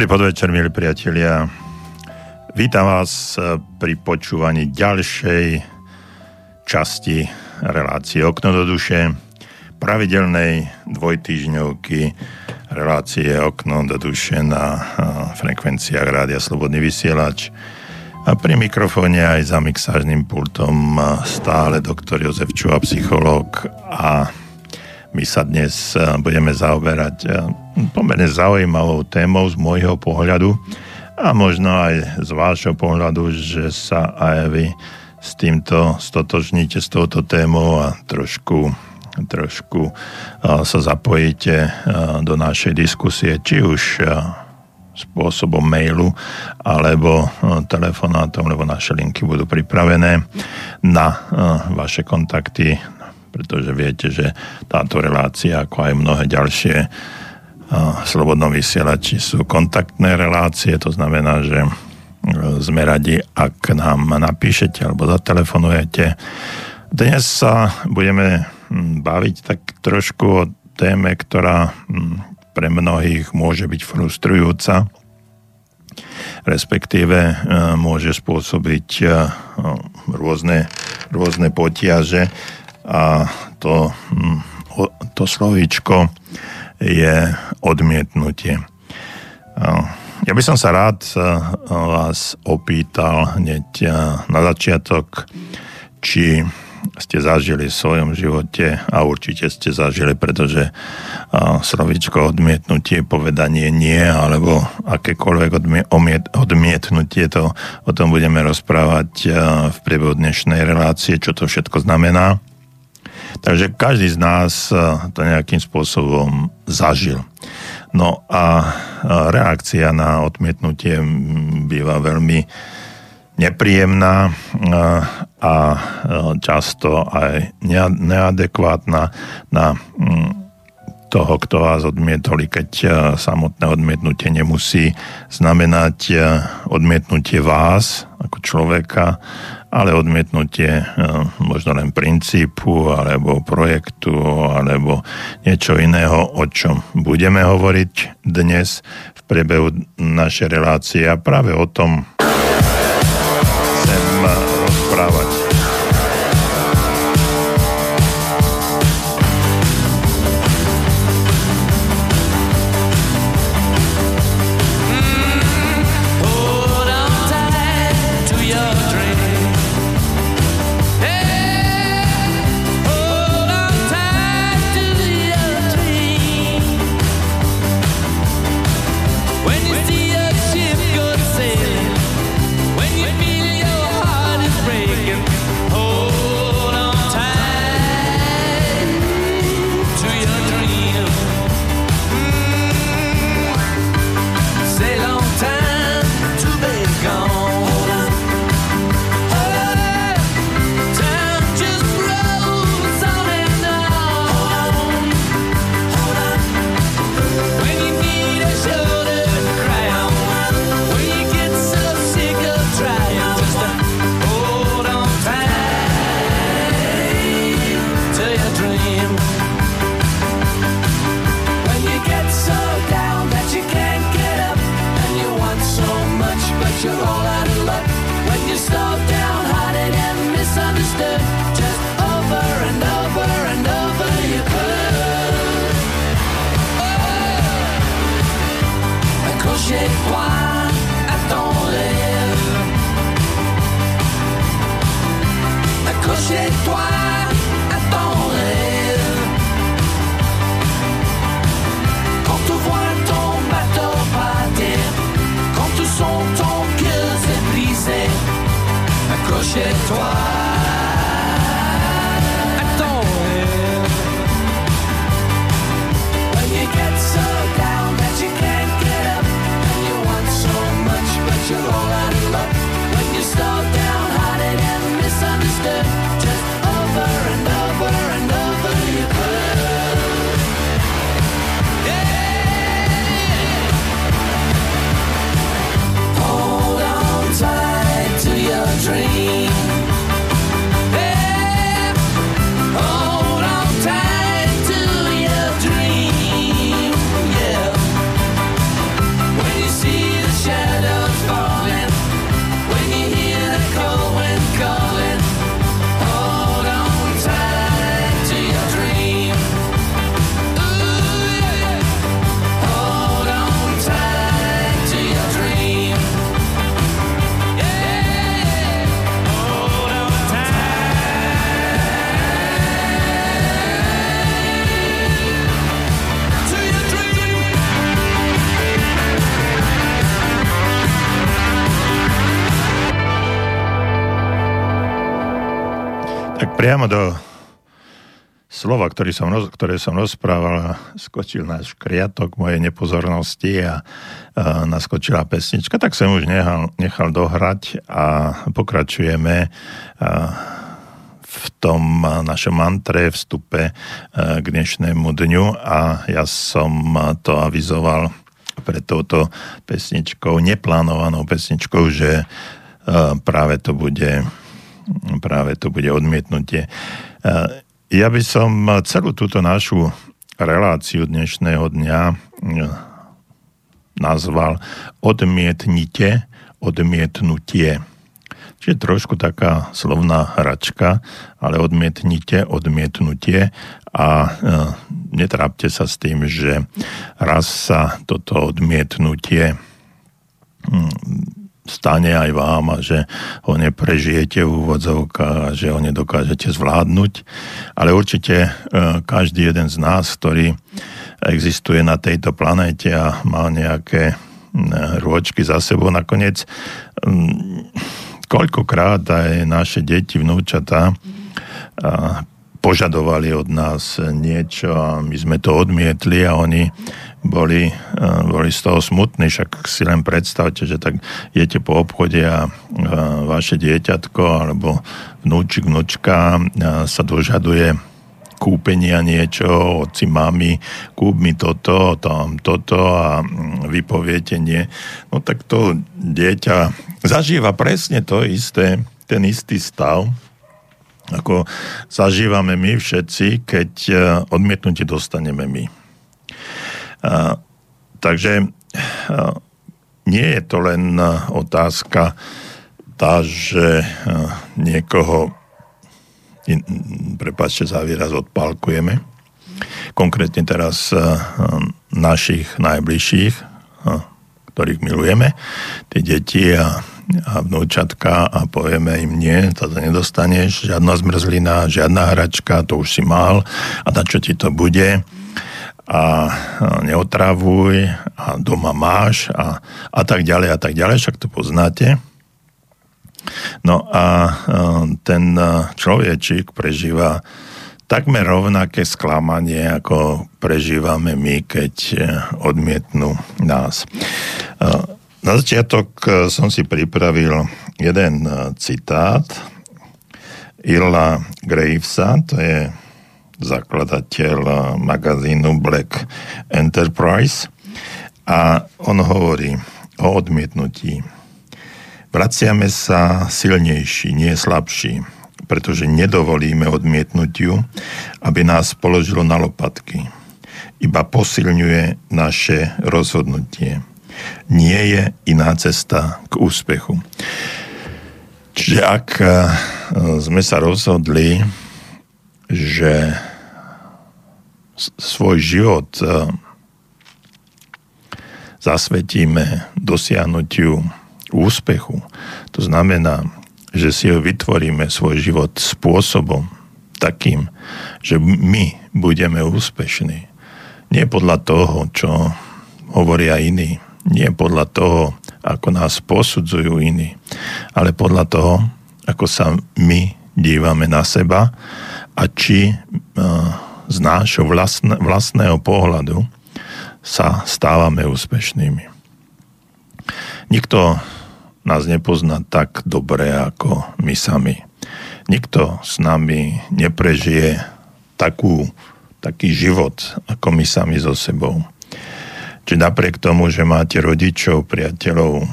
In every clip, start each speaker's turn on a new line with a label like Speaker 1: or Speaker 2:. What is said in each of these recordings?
Speaker 1: Dobrý podvečer, milí priatelia. Vítam vás pri počúvaní ďalšej časti relácie Okno do duše, pravidelnej dvojtýžňovky relácie Okno do duše na frekvenciách Rádia Slobodný vysielač. A pri mikrofóne aj za mixážnym pultom stále doktor Jozef Čuha, psychológ a my sa dnes budeme zaoberať pomerne zaujímavou témou z môjho pohľadu a možno aj z vášho pohľadu, že sa aj vy s týmto stotožníte s touto témou a trošku, trošku sa zapojíte do našej diskusie, či už spôsobom mailu alebo telefonátom, lebo naše linky budú pripravené na vaše kontakty, pretože viete, že táto relácia, ako aj mnohé ďalšie slobodnom vysielači sú kontaktné relácie, to znamená, že e, sme radi, ak nám napíšete alebo zatelefonujete. Dnes sa budeme baviť tak trošku o téme, ktorá pre mnohých môže byť frustrujúca, respektíve e, môže spôsobiť e, rôzne, rôzne potiaže a to, to slovíčko je odmietnutie. Ja by som sa rád vás opýtal hneď na začiatok, či ste zažili v svojom živote a určite ste zažili, pretože slovičko odmietnutie, povedanie nie alebo akékoľvek odmietnutie, to o tom budeme rozprávať v priebehu dnešnej relácie, čo to všetko znamená. Takže každý z nás eh, to nejakým spôsobom zažil. No a eh, reakcia na odmietnutie býva veľmi nepríjemná eh, a často aj neadekvátna na mm, toho, kto vás odmietol, keď samotné odmietnutie nemusí znamenať odmietnutie vás ako človeka, ale odmietnutie e, možno len princípu alebo projektu alebo niečo iného, o čom budeme hovoriť dnes v priebehu našej relácie a práve o tom priamo do slova, ktorý som, ktoré som rozprával, skočil náš kriatok mojej nepozornosti a, a naskočila pesnička, tak som už nechal, nechal dohrať a pokračujeme a, v tom našom mantre vstupe k dnešnému dňu a ja som to avizoval pred touto pesničkou, neplánovanou pesničkou, že práve to bude práve to bude odmietnutie. Ja by som celú túto našu reláciu dnešného dňa nazval odmietnite, odmietnutie. Čiže trošku taká slovná hračka, ale odmietnite, odmietnutie a e, netrápte sa s tým, že raz sa toto odmietnutie stane aj vám a že ho neprežijete v úvodzovkách a že ho nedokážete zvládnuť. Ale určite e, každý jeden z nás, ktorý existuje na tejto planéte a má nejaké rôčky za sebou, nakoniec koľkokrát aj naše deti, vnúčatá požadovali od nás niečo a my sme to odmietli a oni boli, eh, boli z toho smutní, však si len predstavte, že tak jete po obchode a eh, vaše dieťatko alebo vnúčik, vnúčka eh, sa dožaduje kúpenia niečo, oci mami, kúp mi toto, tam toto a mm, vy poviete nie. No tak to dieťa zažíva presne to isté, ten istý stav, ako zažívame my všetci, keď odmietnutie dostaneme my. Takže nie je to len otázka tá, že niekoho prepáčte za výraz, odpálkujeme. Konkrétne teraz našich najbližších, ktorých milujeme, tie deti a, a vnúčatka a povieme im nie, toto nedostaneš, žiadna zmrzlina, žiadna hračka, to už si mal. A na čo ti to bude a neotravuj a doma máš a, a tak ďalej a tak ďalej, však to poznáte. No a ten človečik prežíva takmer rovnaké sklamanie, ako prežívame my, keď e, odmietnú nás. Na začiatok e, som si pripravil jeden e, citát Illa Gravesa, to je zakladateľ magazínu Black Enterprise a on hovorí o odmietnutí. Vraciame sa silnejší, nie slabší, pretože nedovolíme odmietnutiu, aby nás položilo na lopatky. Iba posilňuje naše rozhodnutie. Nie je iná cesta k úspechu. Čiže ak eh, sme sa rozhodli, že svoj život eh, zasvetíme dosiahnutiu úspechu. To znamená, že si vytvoríme svoj život spôsobom takým, že my budeme úspešní. Nie podľa toho, čo hovoria iní, nie podľa toho, ako nás posudzujú iní, ale podľa toho, ako sa my dívame na seba a či uh, z nášho vlastne, vlastného pohľadu sa stávame úspešnými. Nikto nás nepozná tak dobre ako my sami. Nikto s nami neprežije takú, taký život ako my sami so sebou. Či napriek tomu, že máte rodičov, priateľov,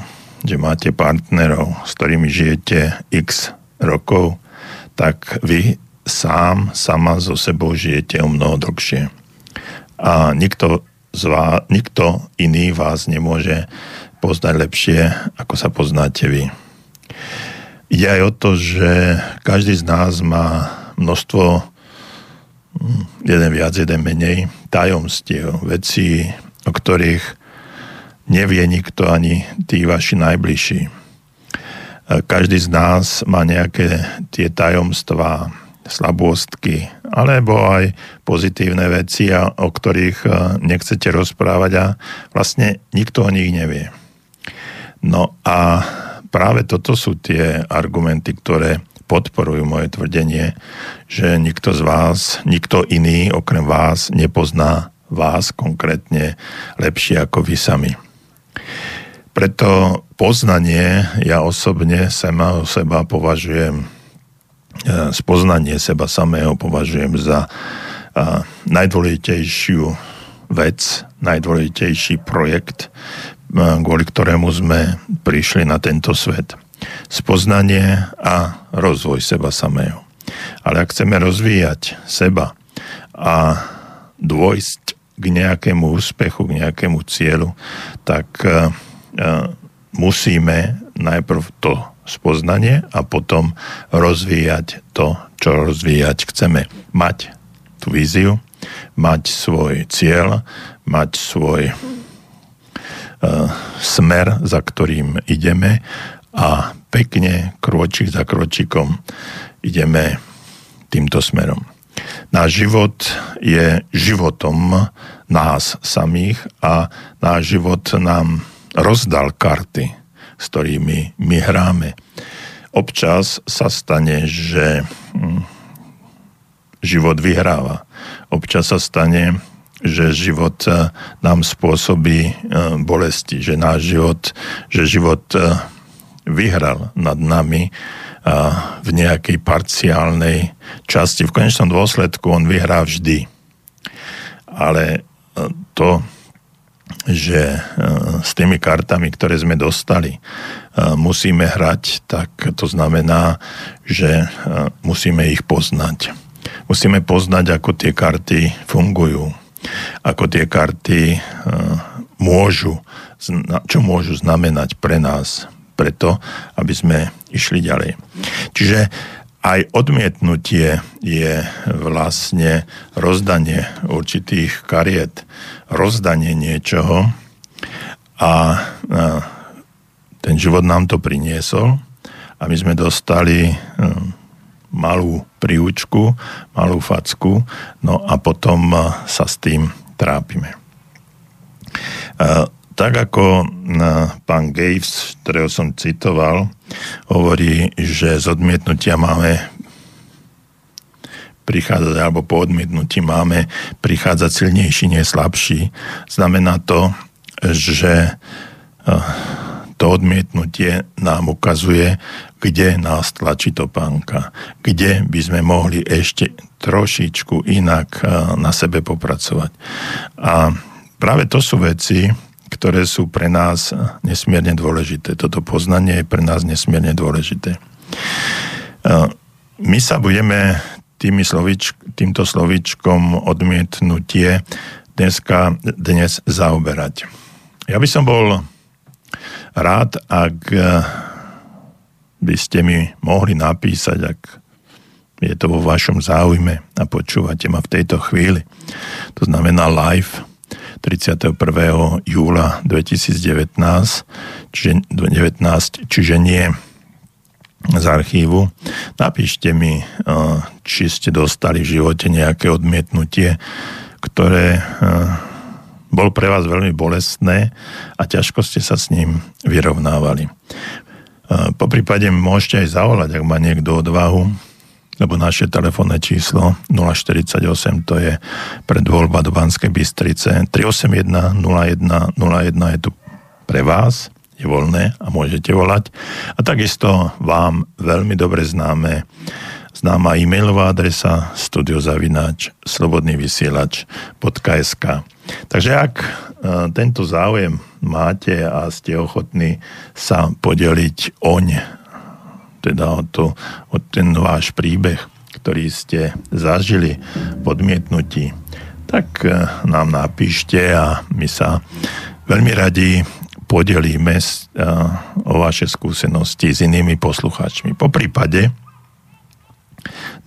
Speaker 1: že máte partnerov, s ktorými žijete x rokov, tak vy sám, sama so sebou žijete o mnoho dlhšie. A nikto, z vás, nikto iný vás nemôže poznať lepšie, ako sa poznáte vy. Ide aj o to, že každý z nás má množstvo, hm, jeden viac, jeden menej, tajomstiev, vecí, o ktorých nevie nikto ani tí vaši najbližší. Každý z nás má nejaké tie tajomstvá, slabostky, alebo aj pozitívne veci, o ktorých e, nechcete rozprávať a vlastne nikto o nich nevie. No a práve toto sú tie argumenty, ktoré podporujú moje tvrdenie, že nikto z vás, nikto iný okrem vás nepozná vás konkrétne lepšie ako vy sami. Preto poznanie ja osobne sama o seba považujem, spoznanie seba samého považujem za najdôležitejšiu vec, najdôležitejší projekt, kvôli ktorému sme prišli na tento svet spoznanie a rozvoj seba samého. Ale ak chceme rozvíjať seba a dôjsť k nejakému úspechu, k nejakému cieľu, tak musíme najprv to spoznanie a potom rozvíjať to, čo rozvíjať chceme. Mať tú víziu, mať svoj cieľ, mať svoj uh, smer, za ktorým ideme a pekne, kročík za kročikom ideme týmto smerom. Náš život je životom nás samých a náš život nám rozdal karty, s ktorými my hráme. Občas sa stane, že hm, život vyhráva. Občas sa stane, že život eh, nám spôsobí eh, bolesti, že náš život, že život eh, vyhral nad nami v nejakej parciálnej časti. V konečnom dôsledku on vyhrá vždy. Ale to, že e, s tými kartami, ktoré sme dostali, e, musíme hrať, tak to znamená, že musíme ich poznať. Musíme poznať, ako tie karty fungujú, ako tie karty môžu, čo môžu znamenať pre nás, preto, aby sme išli ďalej. Čiže aj odmietnutie je vlastne rozdanie určitých kariet, rozdanie niečoho a ten život nám to priniesol a my sme dostali malú príučku, malú facku, no a potom sa s tým trápime tak ako pán Gaves, ktorého som citoval, hovorí, že z odmietnutia máme prichádzať, alebo po odmietnutí máme prichádzať silnejší, nie slabší. Znamená to, že to odmietnutie nám ukazuje, kde nás tlačí topánka, kde by sme mohli ešte trošičku inak na sebe popracovať. A práve to sú veci, ktoré sú pre nás nesmierne dôležité. Toto poznanie je pre nás nesmierne dôležité. My sa budeme tými slovič, týmto slovíčkom odmietnutie dneska, dnes zaoberať. Ja by som bol rád, ak by ste mi mohli napísať, ak je to vo vašom záujme a počúvate ma v tejto chvíli. To znamená live 31. júla 2019, čiže, 19, čiže nie z archívu. Napíšte mi, či ste dostali v živote nejaké odmietnutie, ktoré bol pre vás veľmi bolestné a ťažko ste sa s ním vyrovnávali. Po prípade môžete aj zavolať, ak má niekto odvahu, lebo naše telefónne číslo 048 to je predvoľba do Banskej Bystrice 381 01 01 je tu pre vás, je voľné a môžete volať. A takisto vám veľmi dobre známe známa e-mailová adresa studiozavináč slobodnývysielač.sk Takže ak e, tento záujem máte a ste ochotní sa podeliť oň teda o, to, o ten váš príbeh, ktorý ste zažili v odmietnutí, tak e, nám napíšte a my sa veľmi radi podelíme e, o vaše skúsenosti s inými poslucháčmi. Po prípade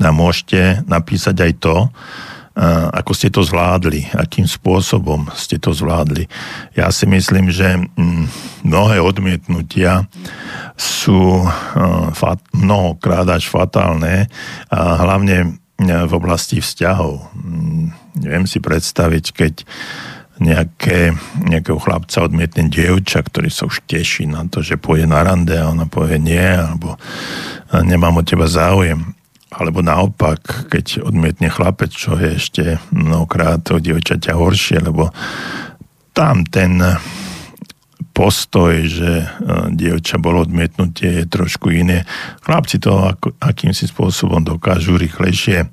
Speaker 1: nám môžete napísať aj to, ako ste to zvládli, akým spôsobom ste to zvládli. Ja si myslím, že mm, mnohé odmietnutia sú mnohokrát až fatálne a hlavne v oblasti vzťahov. Mm, neviem si predstaviť, keď
Speaker 2: nejaké, nejakého chlapca odmietne dievča, ktorý sa už teší na to, že pôjde na rande a ona povie nie, alebo nemám o teba záujem. Alebo naopak, keď odmietne chlapec, čo je ešte mnohokrát o dievčaťa horšie, lebo tam ten postoj, že e, dievča bolo odmietnutie je trošku iné. Chlapci to akýmsi spôsobom dokážu rýchlejšie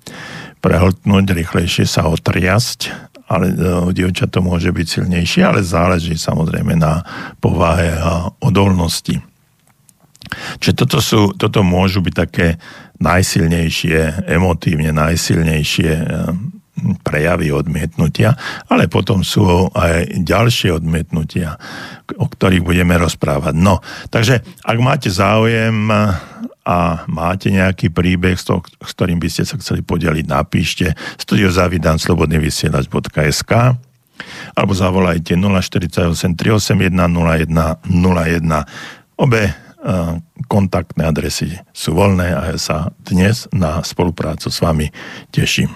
Speaker 2: prehltnúť, rýchlejšie sa otriasť, ale u e, dievča to môže byť silnejšie, ale záleží samozrejme na povahe a odolnosti. Čiže toto, sú, toto môžu byť také najsilnejšie, emotívne najsilnejšie e, prejavy odmietnutia, ale potom sú aj ďalšie odmietnutia, o ktorých budeme rozprávať. No, takže ak máte záujem a máte nejaký príbeh, s, to, s ktorým by ste sa chceli podeliť, napíšte studiozavidanslobodnyvysielač.sk alebo zavolajte 048 381 01 01. Obe kontaktné adresy sú voľné a ja sa dnes na spoluprácu s vami teším.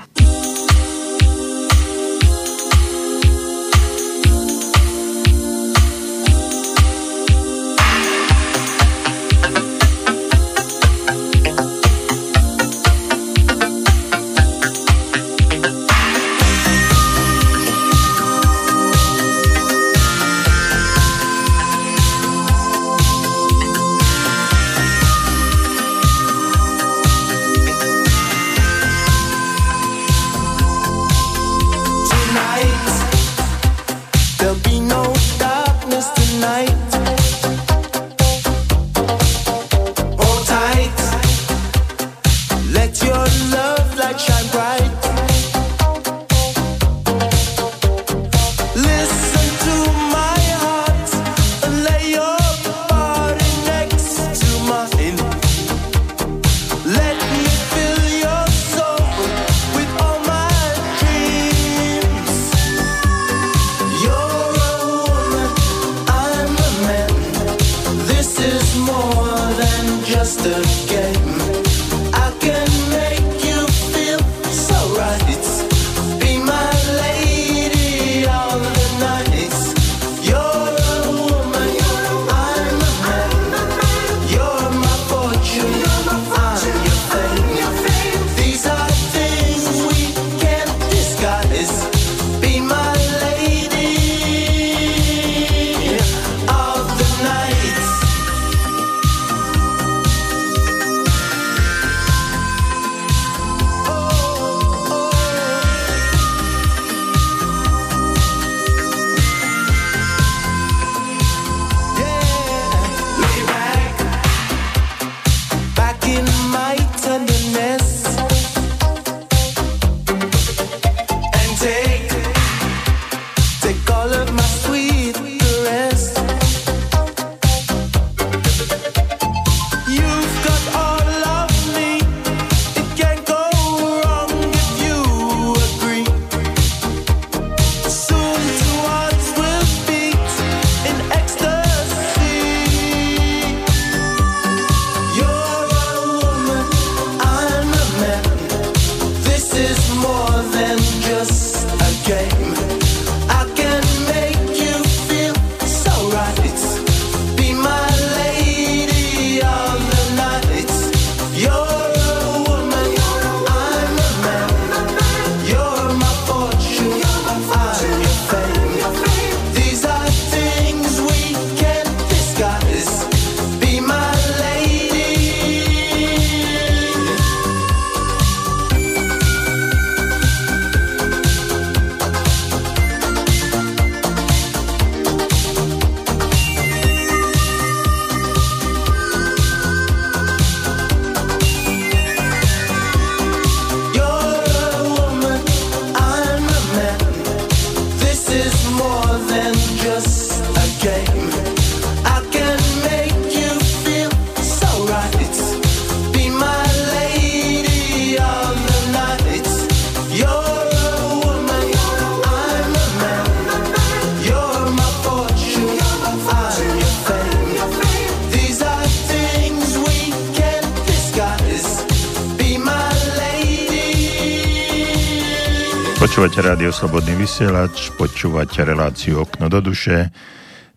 Speaker 1: Rádio Slobodný vysielač, počúvate reláciu Okno do duše.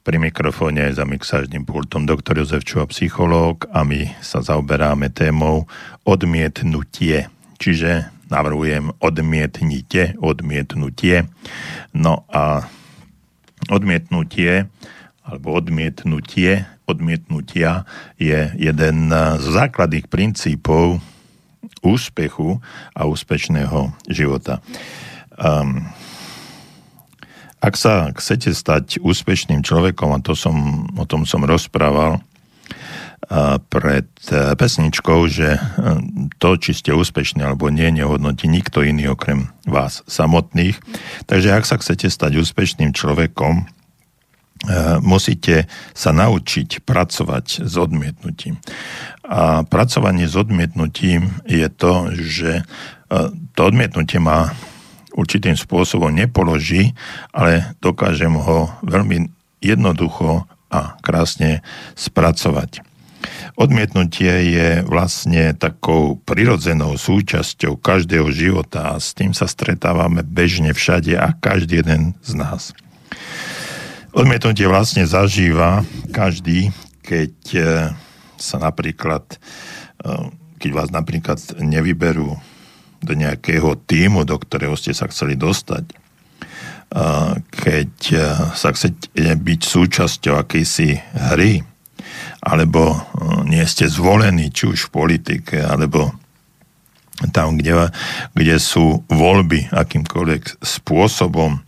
Speaker 1: Pri mikrofóne za mixážnym pultom doktor Jozef Čuha, psychológ a my sa zaoberáme témou odmietnutie. Čiže navrhujem odmietnite, odmietnutie. No a odmietnutie alebo odmietnutie, odmietnutia je jeden z základných princípov úspechu a úspešného života. Um, ak sa chcete stať úspešným človekom, a to som, o tom som rozprával uh, pred uh, pesničkou, že uh, to, či ste úspešní alebo nie, nehodnotí nikto iný okrem vás samotných. Takže ak sa chcete stať úspešným človekom, Eh, musíte sa naučiť pracovať s odmietnutím. A pracovanie s odmietnutím je to, že eh, to odmietnutie má určitým spôsobom nepoloží, ale dokážem ho veľmi jednoducho a krásne spracovať. Odmietnutie je vlastne takou prirodzenou súčasťou každého života a s tým sa stretávame bežne všade a každý jeden z nás. Odmietnutie vlastne zažíva každý, keď e, sa napríklad, e, keď vás napríklad nevyberú do nejakého týmu, do ktorého ste sa chceli dostať, e, keď sa chcete byť súčasťou akejsi hry, alebo nie ste zvolení, či už v politike, alebo tam, kde, kde sú voľby akýmkoľvek spôsobom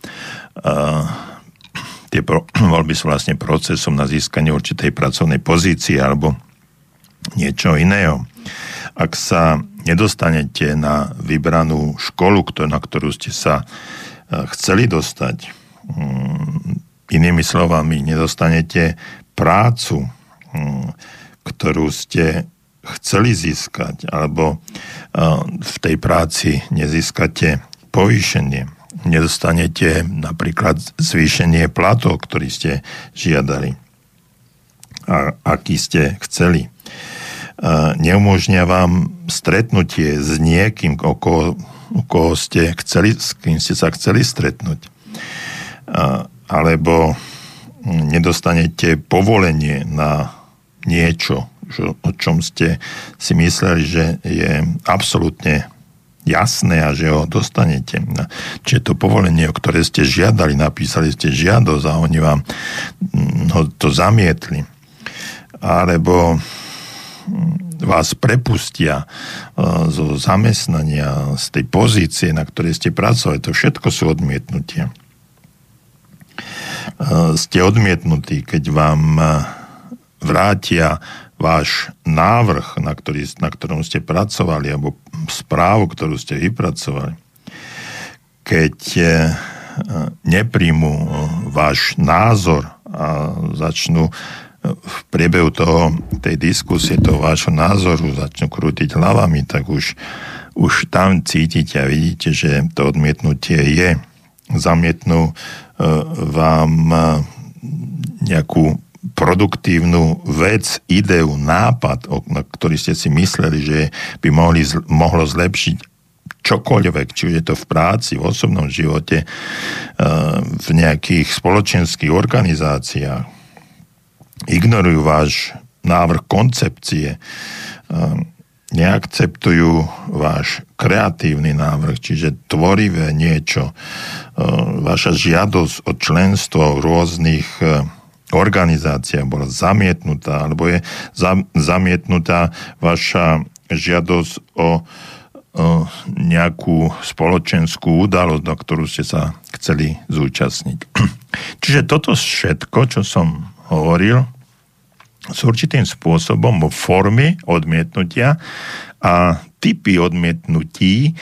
Speaker 1: tie pro, voľby sú vlastne procesom na získanie určitej pracovnej pozície alebo niečo iného. Ak sa nedostanete na vybranú školu, na ktorú ste sa e, chceli dostať, mm, inými slovami, nedostanete prácu, mm, ktorú ste chceli získať, alebo e, v tej práci nezískate povýšenie, nedostanete napríklad zvýšenie platov, ktorý ste žiadali a aký ste chceli. Neumožňa vám stretnutie s niekým, o koho, o koho ste chceli, s kým ste sa chceli stretnúť. Alebo nedostanete povolenie na niečo, o čom ste si mysleli, že je absolútne jasné a že ho dostanete. Čiže to povolenie, o ktoré ste žiadali, napísali ste žiadosť a oni vám mm, to zamietli. Alebo vás prepustia e, zo zamestnania, z tej pozície, na ktorej ste pracovali. To všetko sú odmietnutia. E, ste odmietnutí, keď vám e, vrátia váš návrh, na, ktorý, na ktorom ste pracovali, alebo správu, ktorú ste vypracovali, keď nepríjmu váš názor a začnú v priebehu toho, tej diskusie, toho vášho názoru začnú krútiť hlavami, tak už, už tam cítite a vidíte, že to odmietnutie je. Zamietnú vám nejakú produktívnu vec, ideu, nápad, na ktorý ste si mysleli, že by mohli, mohlo zlepšiť čokoľvek, či už je to v práci, v osobnom živote, eh, v nejakých spoločenských organizáciách, ignorujú váš návrh koncepcie, eh, neakceptujú váš kreatívny návrh, čiže tvorivé niečo, eh, vaša žiadosť o členstvo v rôznych organizácia bola zamietnutá, alebo je zamietnutá vaša žiadosť o nejakú spoločenskú udalosť, na ktorú ste sa chceli zúčastniť. Čiže toto všetko, čo som hovoril, s určitým spôsobom vo formy odmietnutia a typy odmietnutí, e,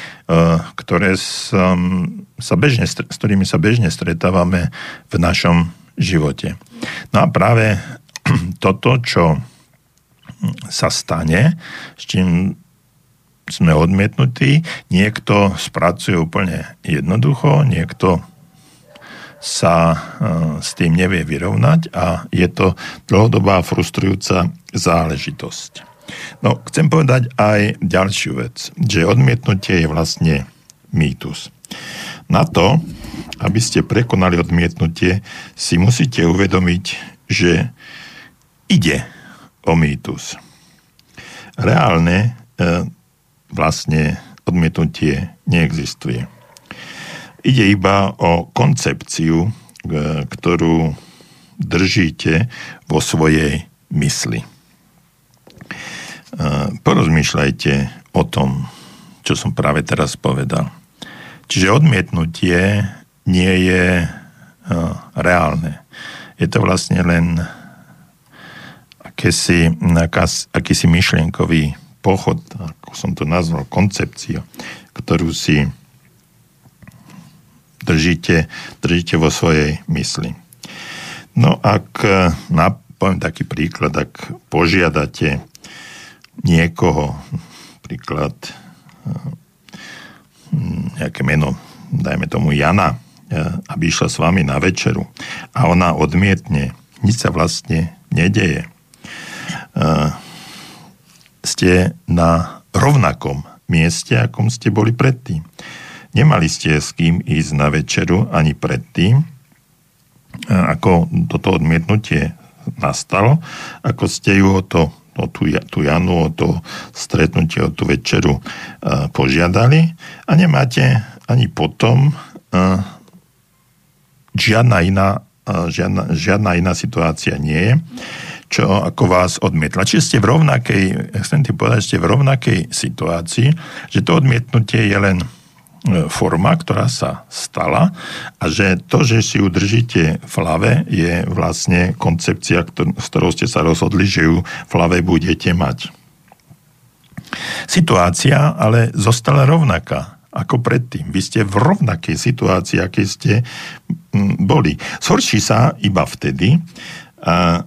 Speaker 1: ktoré som, sa bežne, s ktorými sa bežne stretávame v našom živote. No a práve toto, čo sa stane, s čím sme odmietnutí, niekto spracuje úplne jednoducho, niekto sa e, s tým nevie vyrovnať a je to dlhodobá frustrujúca záležitosť. No, chcem povedať aj ďalšiu vec, že odmietnutie je vlastne mýtus. Na to, aby ste prekonali odmietnutie, si musíte uvedomiť, že ide o mýtus. Reálne e, vlastne odmietnutie neexistuje. Ide iba o koncepciu, e, ktorú držíte vo svojej mysli. E, porozmýšľajte o tom, čo som práve teraz povedal. Čiže odmietnutie nie je reálne. Je to vlastne len akési, akýsi myšlienkový pochod, ako som to nazval, koncepcia, ktorú si držíte, držíte vo svojej mysli. No ak, na, poviem taký príklad, ak požiadate niekoho, príklad hm, nejaké meno, dajme tomu Jana, aby išla s vami na večeru a ona odmietne, nič sa vlastne nedeje ste na rovnakom mieste, akom ste boli predtým. Nemali ste s kým ísť na večeru ani predtým, ako toto odmietnutie nastalo, ako ste ju o to o tú, tú Janu, o to stretnutie, o tú večeru uh, požiadali? A nemáte ani potom uh, žiadna iná, uh, žiadna, žiadna iná situácia nie je? Čo ako vás odmietla. Čiže ste v rovnakej, chcem ti povedať, ste v rovnakej situácii, že to odmietnutie je len forma, ktorá sa stala a že to, že si ju držíte v hlave, je vlastne koncepcia, s ktorou ste sa rozhodli, že ju v hlave budete mať. Situácia ale zostala rovnaká ako predtým. Vy ste v rovnakej situácii, aké ste boli. Zhorší sa iba vtedy, a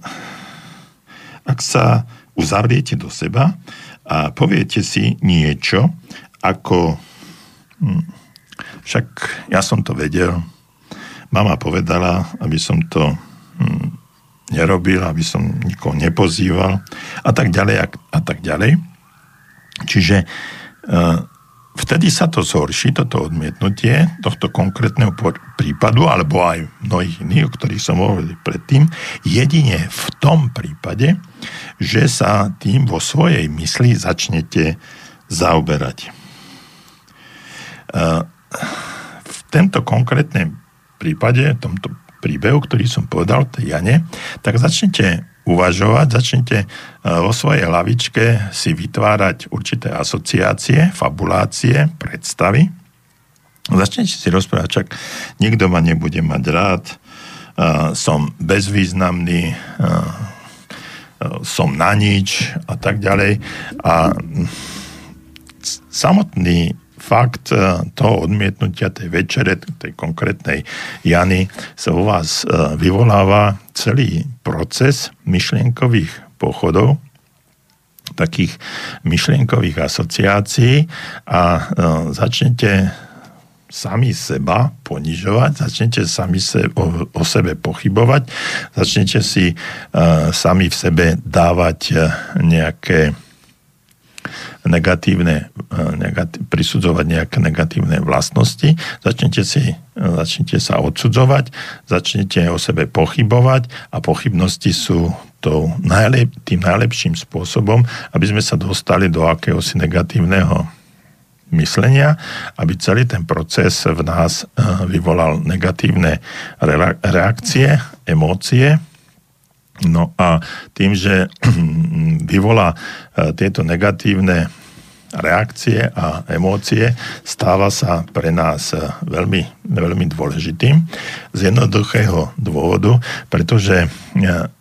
Speaker 1: ak sa uzavriete do seba a poviete si niečo, ako hm, však ja som to vedel, mama povedala, aby som to hm, nerobil, aby som nikoho nepozýval a tak ďalej a, a tak ďalej. Čiže uh, vtedy sa to zhorší, toto odmietnutie tohto konkrétneho prípadu, alebo aj mnohých iných, o ktorých som hovoril predtým, jedine v tom prípade, že sa tým vo svojej mysli začnete zaoberať. V tento konkrétnom prípade, v tomto príbehu, ktorý som povedal, tej Jane, tak začnete uvažovať, začnite e, vo svojej hlavičke si vytvárať určité asociácie, fabulácie, predstavy. Začnete si rozprávať, čak nikto ma nebude mať rád, e, som bezvýznamný, som na nič a tak ďalej. A samotný fakt toho odmietnutia tej večere, tej konkrétnej Jany sa u vás vyvoláva celý proces myšlienkových pochodov, takých myšlienkových asociácií a e, začnete sami seba ponižovať, začnete sami se, o, o sebe pochybovať, začnete si e, sami v sebe dávať e, nejaké negatívne, eh, negatí, prisudzovať nejaké negatívne vlastnosti, začnete, si, začnete sa odsudzovať, začnete o sebe pochybovať a pochybnosti sú tou najlep, tým najlepším spôsobom, aby sme sa dostali do akéhosi negatívneho myslenia, aby celý ten proces v nás eh, vyvolal negatívne reakcie, emócie, No a tým, že vyvolá e, tieto negatívne reakcie a emócie, stáva sa pre nás e, veľmi, veľmi dôležitým z jednoduchého dôvodu, pretože e,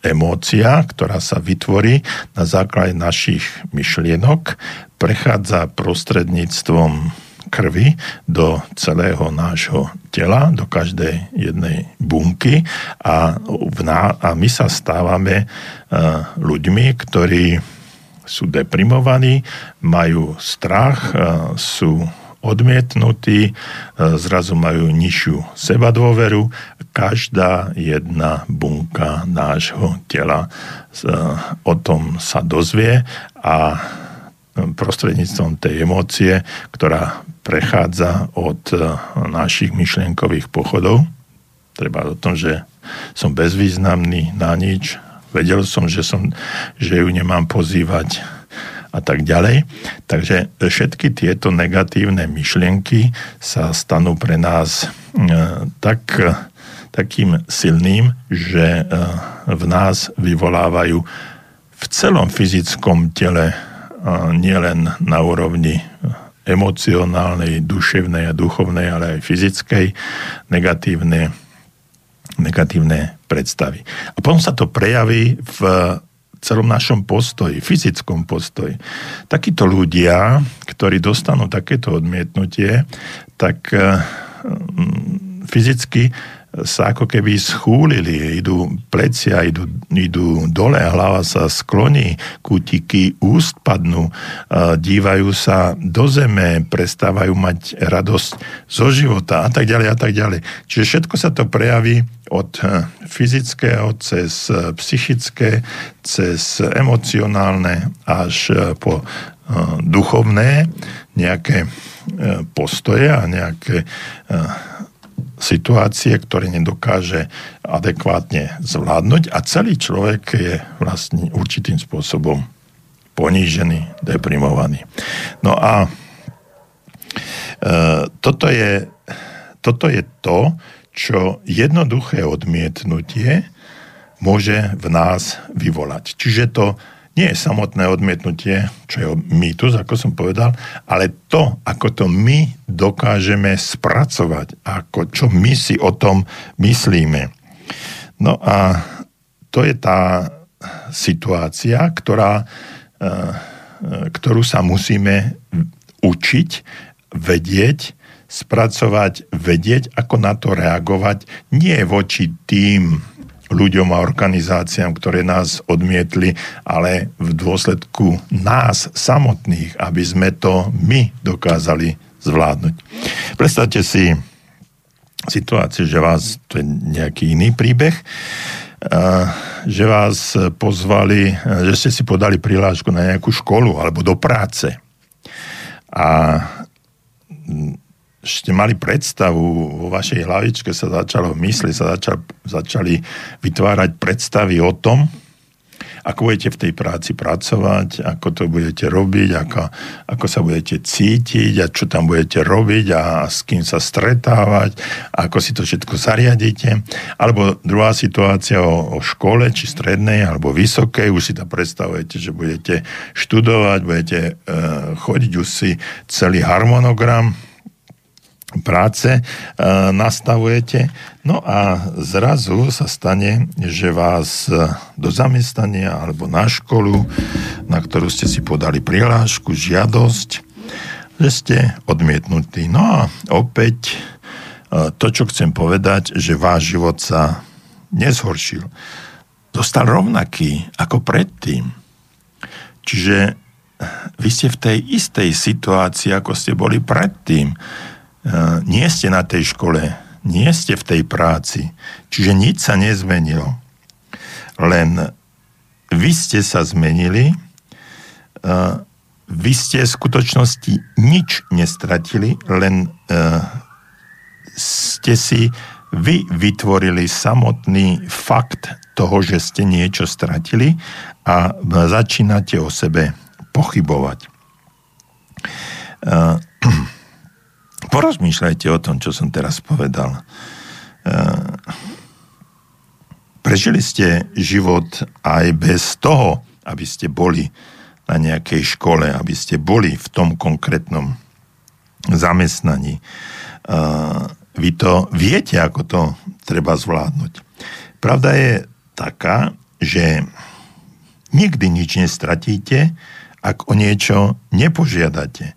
Speaker 1: emócia, ktorá sa vytvorí na základe našich myšlienok, prechádza prostredníctvom krvi do celého nášho tela, do každej jednej bunky a, a my sa stávame uh, ľuďmi, ktorí sú deprimovaní, majú strach, uh, sú odmietnutí, uh, zrazu majú nižšiu sebadôveru. Každá jedna bunka nášho tela o tom sa dozvie a prostredníctvom tej emócie, ktorá prechádza od našich myšlienkových pochodov. Treba o tom, že som bezvýznamný na nič, vedel som, že, som, že ju nemám pozývať a tak ďalej. Takže všetky tieto negatívne myšlienky sa stanú pre nás tak, takým silným, že v nás vyvolávajú v celom fyzickom tele, nielen na úrovni emocionálnej, duševnej a duchovnej, ale aj fyzickej, negatívne, negatívne predstavy. A potom sa to prejaví v celom našom postoji, fyzickom postoji. Takíto ľudia, ktorí dostanú takéto odmietnutie, tak fyzicky sa ako keby schúlili, idú plecia, idú, idú dole, hlava sa skloní, kútiky úst padnú, dívajú sa do zeme, prestávajú mať radosť zo života a tak ďalej a tak ďalej. Čiže všetko sa to prejaví od e, fyzického cez e, psychické, cez emocionálne až e, po duchovné nejaké postoje a nejaké situácie, ktoré nedokáže adekvátne zvládnuť a celý človek je vlastne určitým spôsobom ponížený, deprimovaný. No a e, toto, je, toto je to, čo jednoduché odmietnutie môže v nás vyvolať. Čiže to nie je samotné odmietnutie, čo je mýtus, ako som povedal, ale to, ako to my dokážeme spracovať, ako čo my si o tom myslíme. No a to je tá situácia, ktorá, e, e, ktorú sa musíme učiť, vedieť, spracovať, vedieť, ako na to reagovať, nie voči tým ľuďom a organizáciám, ktoré nás odmietli, ale v dôsledku nás samotných, aby sme to my dokázali zvládnuť. Predstavte si situáciu, že vás, to je nejaký iný príbeh, že vás pozvali, že ste si podali prihlášku na nejakú školu alebo do práce. A ste mali predstavu, vo vašej hlavičke sa začalo mysli, sa začal, začali vytvárať predstavy o tom, ako budete v tej práci pracovať, ako to budete robiť, ako, ako sa budete cítiť a čo tam budete robiť a s kým sa stretávať, ako si to všetko zariadíte. Alebo druhá situácia o, o škole, či strednej, alebo vysokej, už si tam predstavujete, že budete študovať, budete e, chodiť už si celý harmonogram, práce e, nastavujete. No a zrazu sa stane, že vás e, do zamestnania alebo na školu, na ktorú ste si podali prihlášku, žiadosť, že ste odmietnutí. No a opäť e, to, čo chcem povedať, že váš život sa nezhoršil. Zostal rovnaký ako predtým. Čiže vy ste v tej istej situácii, ako ste boli predtým nie ste na tej škole, nie ste v tej práci, čiže nič sa nezmenilo. Len vy ste sa zmenili, vy ste v skutočnosti nič nestratili, len ste si vy vytvorili samotný fakt toho, že ste niečo stratili a začínate o sebe pochybovať. Porozmýšľajte o tom, čo som teraz povedal. E, prežili ste život aj bez toho, aby ste boli na nejakej škole, aby ste boli v tom konkrétnom zamestnaní. E, vy to viete, ako to treba zvládnuť. Pravda je taká, že nikdy nič nestratíte, ak o niečo nepožiadate.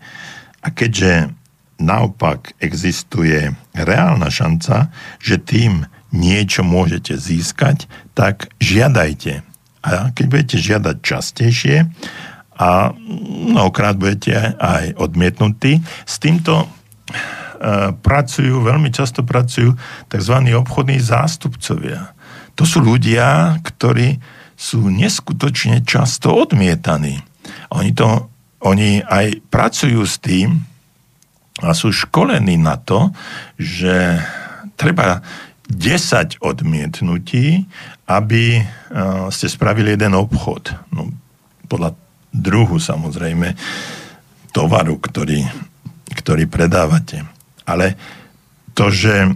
Speaker 1: A keďže naopak existuje reálna šanca, že tým niečo môžete získať, tak žiadajte. A keď budete žiadať častejšie a mnohokrát budete aj odmietnutí, s týmto e, pracujú, veľmi často pracujú tzv. obchodní zástupcovia. To sú ľudia, ktorí sú neskutočne často odmietaní. Oni to oni aj pracujú s tým a sú školení na to, že treba 10 odmietnutí, aby ste spravili jeden obchod. No, podľa druhu samozrejme tovaru, ktorý, ktorý predávate. Ale to, že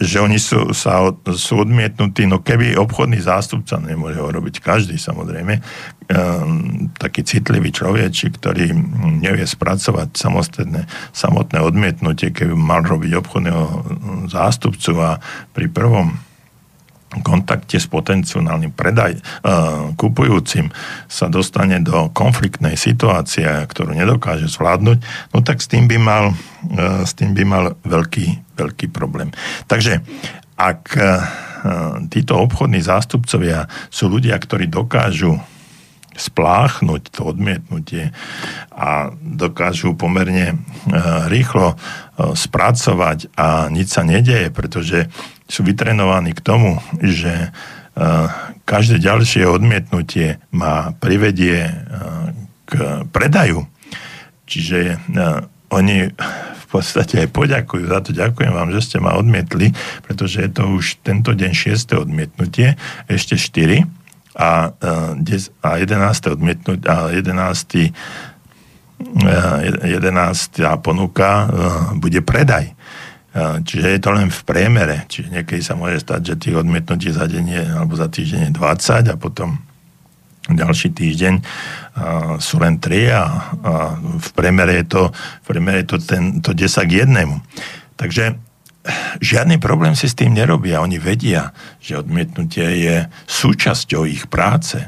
Speaker 1: že oni sú, sa, sú odmietnutí, no keby obchodný zástupca, nemôže ho robiť každý samozrejme, um, taký citlivý človek, ktorý nevie spracovať samotné, samotné odmietnutie, keby mal robiť obchodného zástupcu a pri prvom kontakte s potenciálnym predaj, uh, kupujúcim sa dostane do konfliktnej situácie, ktorú nedokáže zvládnuť, no tak s tým by mal, uh, s tým by mal veľký, veľký problém. Takže ak uh, títo obchodní zástupcovia sú ľudia, ktorí dokážu spláchnuť to odmietnutie a dokážu pomerne rýchlo spracovať a nič sa nedeje, pretože sú vytrenovaní k tomu, že e, každé ďalšie odmietnutie ma privedie e, k predaju. Čiže e, oni v podstate aj poďakujú za to. Ďakujem vám, že ste ma odmietli, pretože je to už tento deň 6. odmietnutie, ešte 4 a, a 11. odmietnutie a 11. 11. ponuka bude predaj. Čiže je to len v priemere. Čiže niekedy sa môže stať, že tých odmietnutí za deň je, alebo za týždeň je 20 a potom ďalší týždeň sú len 3 a, a v priemere je to, v priemere je to, ten, to 10 k jednému. Takže žiadny problém si s tým nerobia. Oni vedia, že odmietnutie je súčasťou ich práce.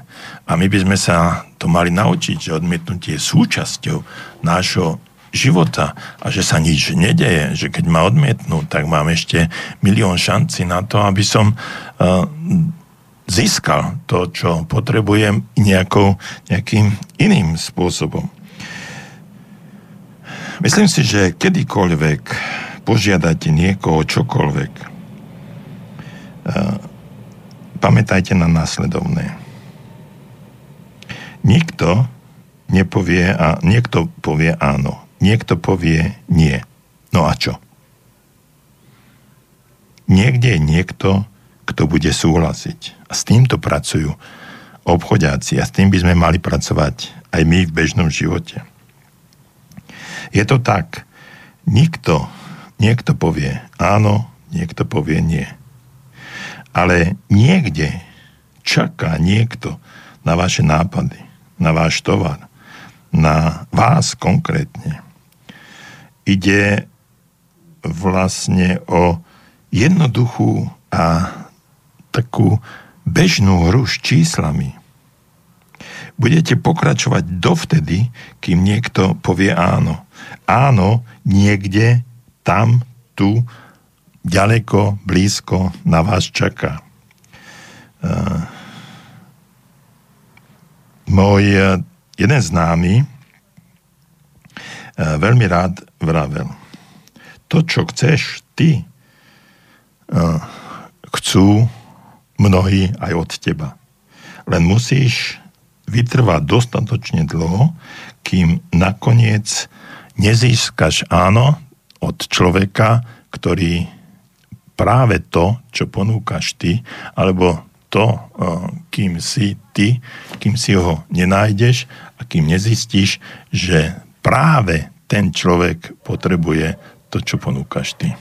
Speaker 1: A my by sme sa to mali naučiť, že odmietnutie je súčasťou nášho života a že sa nič nedeje, že keď ma odmietnú, tak mám ešte milión šanci na to, aby som uh, získal to, čo potrebujem nejakou, nejakým iným spôsobom. Myslím si, že kedykoľvek požiadate niekoho čokoľvek, uh, pamätajte na následovné. Nikto nepovie a niekto povie áno niekto povie nie. No a čo? Niekde je niekto, kto bude súhlasiť. A s týmto pracujú obchodiaci a s tým by sme mali pracovať aj my v bežnom živote. Je to tak, nikto, niekto povie áno, niekto povie nie. Ale niekde čaká niekto na vaše nápady, na váš tovar, na vás konkrétne ide vlastne o jednoduchú a takú bežnú hru s číslami. Budete pokračovať dovtedy, kým niekto povie áno. Áno, niekde, tam, tu, ďaleko, blízko na vás čaká. Uh, môj uh, jeden známy uh, veľmi rád vravel. To, čo chceš ty, chcú mnohí aj od teba. Len musíš vytrvať dostatočne dlho, kým nakoniec nezískaš áno od človeka, ktorý práve to, čo ponúkaš ty, alebo to, kým si ty, kým si ho nenájdeš a kým nezistíš, že práve ten človek potrebuje to, čo ponúkaš ty.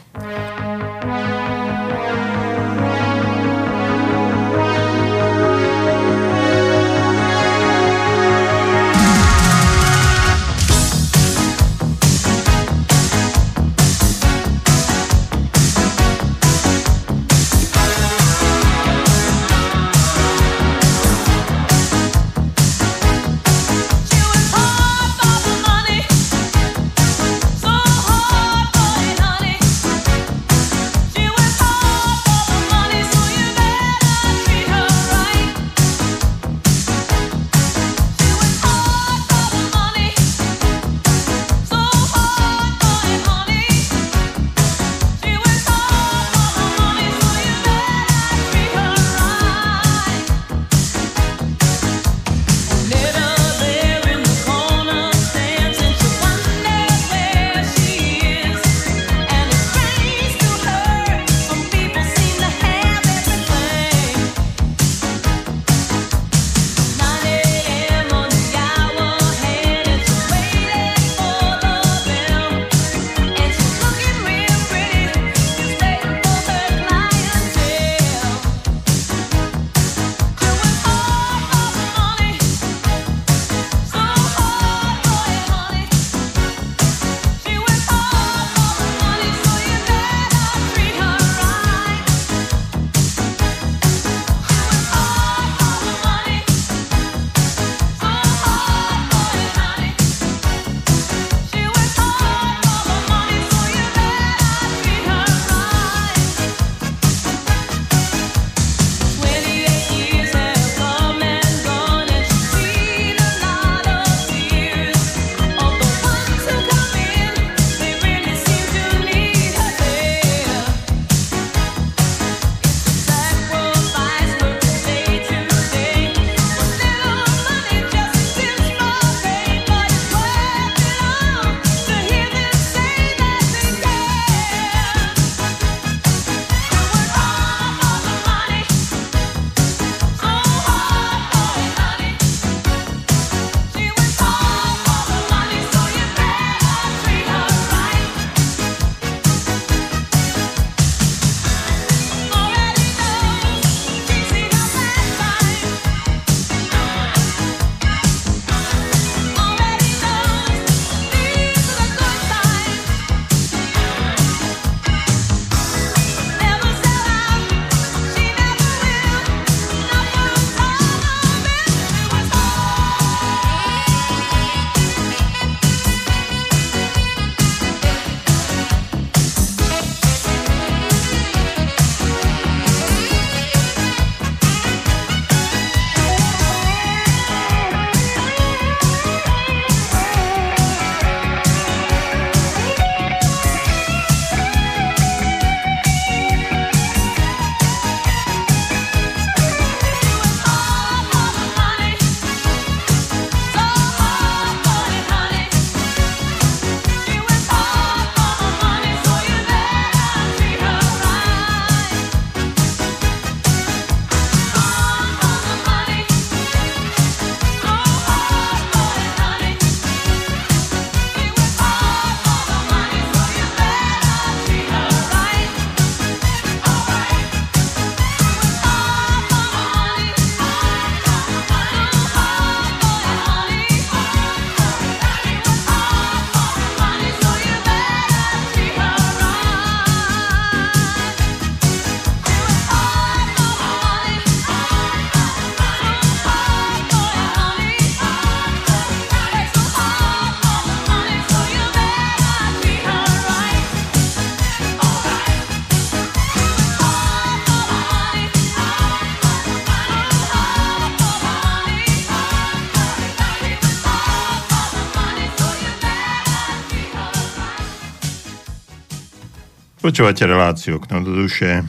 Speaker 1: Počúvate reláciu Okno duše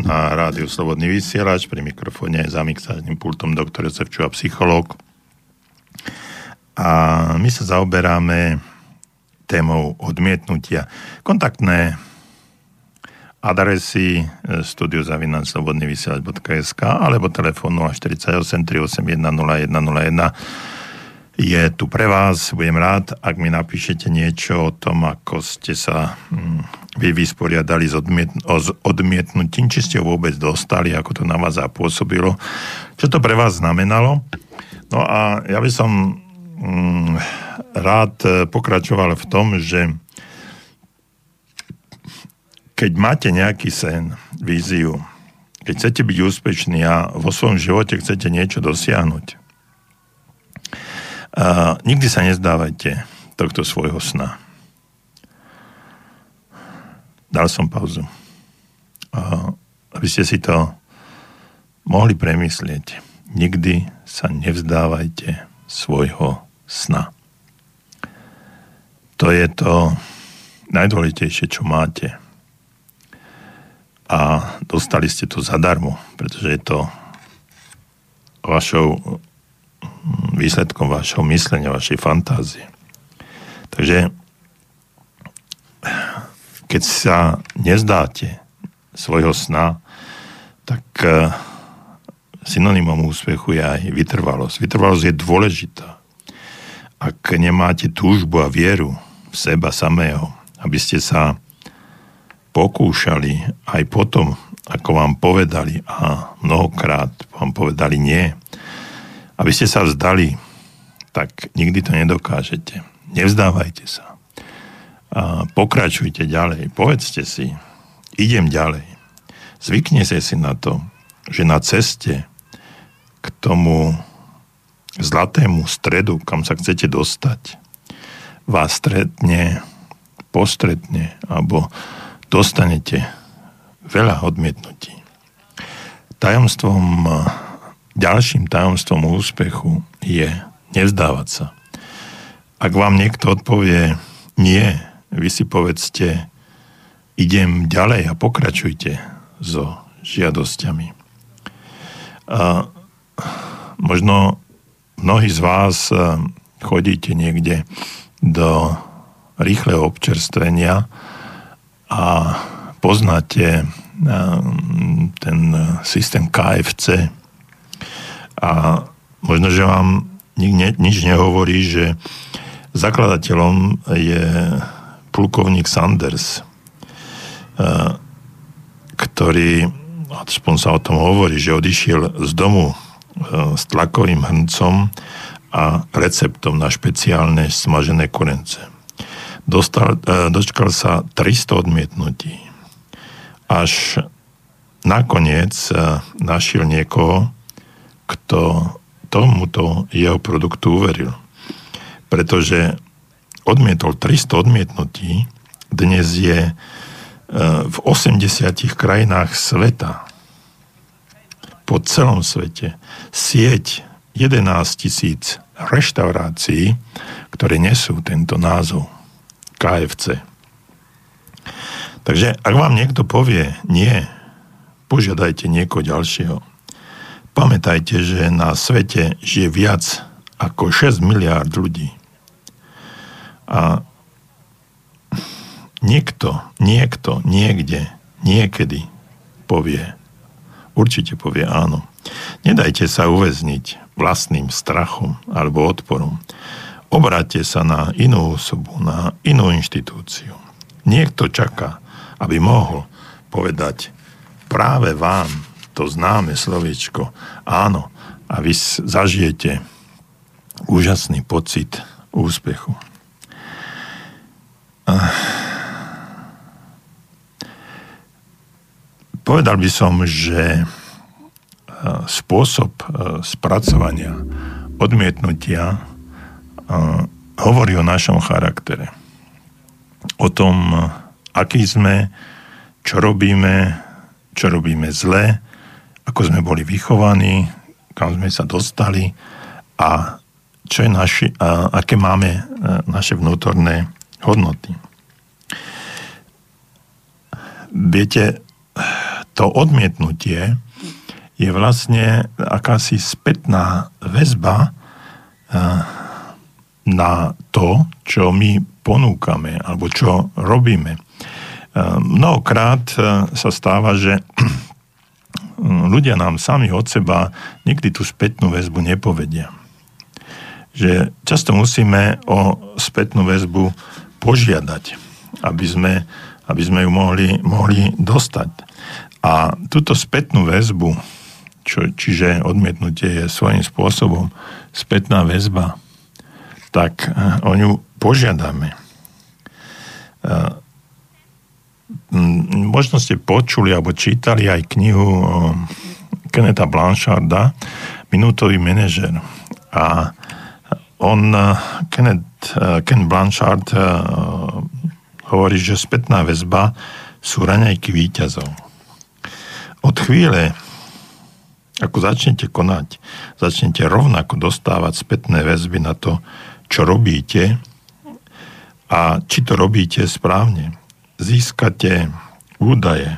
Speaker 1: na rádiu Slobodný vysielač, pri mikrofóne za mixážnym pultom doktor Josef Čuha, psychológ. A my sa zaoberáme témou odmietnutia. Kontaktné adresy studiozavinaslobodnyvysielač.sk alebo telefón 048 381 0101 je tu pre vás. Budem rád, ak mi napíšete niečo o tom, ako ste sa hm, vy vysporiadali s, odmiet, s odmietnutím, či ste ho vôbec dostali, ako to na vás zapôsobilo, čo to pre vás znamenalo. No a ja by som hm, rád pokračoval v tom, že keď máte nejaký sen, víziu, keď chcete byť úspešní a vo svojom živote chcete niečo dosiahnuť, a nikdy sa nezdávajte tohto svojho sna. Dal som pauzu. A aby ste si to mohli premyslieť. Nikdy sa nevzdávajte svojho sna. To je to najdôležitejšie, čo máte. A dostali ste to zadarmo, pretože je to vašou výsledkom vašho myslenia, vašej fantázie. Takže keď sa nezdáte svojho sna, tak eh, synonymom úspechu je aj vytrvalosť. Vytrvalosť je dôležitá. Ak nemáte túžbu a vieru v seba samého, aby ste sa pokúšali aj potom, ako vám povedali a mnohokrát vám povedali nie, aby ste sa vzdali, tak nikdy to nedokážete. Nevzdávajte sa. A pokračujte ďalej. Povedzte si, idem ďalej. Zvyknete si na to, že na ceste k tomu zlatému stredu, kam sa chcete dostať, vás stretne, postretne alebo dostanete veľa odmietnutí. Tajomstvom ďalším tajomstvom úspechu je nevzdávať sa. Ak vám niekto odpovie nie, vy si povedzte idem ďalej a pokračujte so žiadosťami. A možno mnohí z vás chodíte niekde do rýchleho občerstvenia a poznáte ten systém KFC, a možno, že vám nič nehovorí, že zakladateľom je plukovník Sanders, ktorý, aspoň sa o tom hovorí, že odišiel z domu s tlakovým hrncom a receptom na špeciálne smažené korence. Dostal, dočkal sa 300 odmietnutí. Až nakoniec našiel niekoho, kto tomuto jeho produktu uveril. Pretože odmietol 300 odmietnutí, dnes je e, v 80 krajinách sveta, po celom svete, sieť 11 tisíc reštaurácií, ktoré nesú tento názov KFC. Takže ak vám niekto povie nie, požiadajte niekoho ďalšieho. Pamätajte, že na svete žije viac ako 6 miliárd ľudí. A niekto, niekto, niekde, niekedy povie, určite povie áno. Nedajte sa uväzniť vlastným strachom alebo odporom. Obráťte sa na inú osobu, na inú inštitúciu. Niekto čaká, aby mohol povedať práve vám, to známe slovičko áno a vy zažijete úžasný pocit úspechu. Povedal by som, že spôsob spracovania odmietnutia hovorí o našom charaktere. O tom, aký sme, čo robíme, čo robíme zle, ako sme boli vychovaní, kam sme sa dostali a čo je naši, a aké máme e, naše vnútorné hodnoty. viete, to odmietnutie je vlastne akási spätná väzba na to, čo my ponúkame alebo čo robíme. Mnohokrát sa stáva, že ľudia nám sami od seba nikdy tú spätnú väzbu nepovedia. Že často musíme o spätnú väzbu požiadať, aby sme, aby sme ju mohli, mohli dostať. A túto spätnú väzbu, čo, čiže odmietnutie je svojím spôsobom spätná väzba, tak eh, o ňu požiadame eh, možno ste počuli alebo čítali aj knihu Keneta Blancharda Minútový manažer. A on, Kenneth, Ken Blanchard hovorí, že spätná väzba sú raňajky výťazov. Od chvíle, ako začnete konať, začnete rovnako dostávať spätné väzby na to, čo robíte a či to robíte správne získate údaje,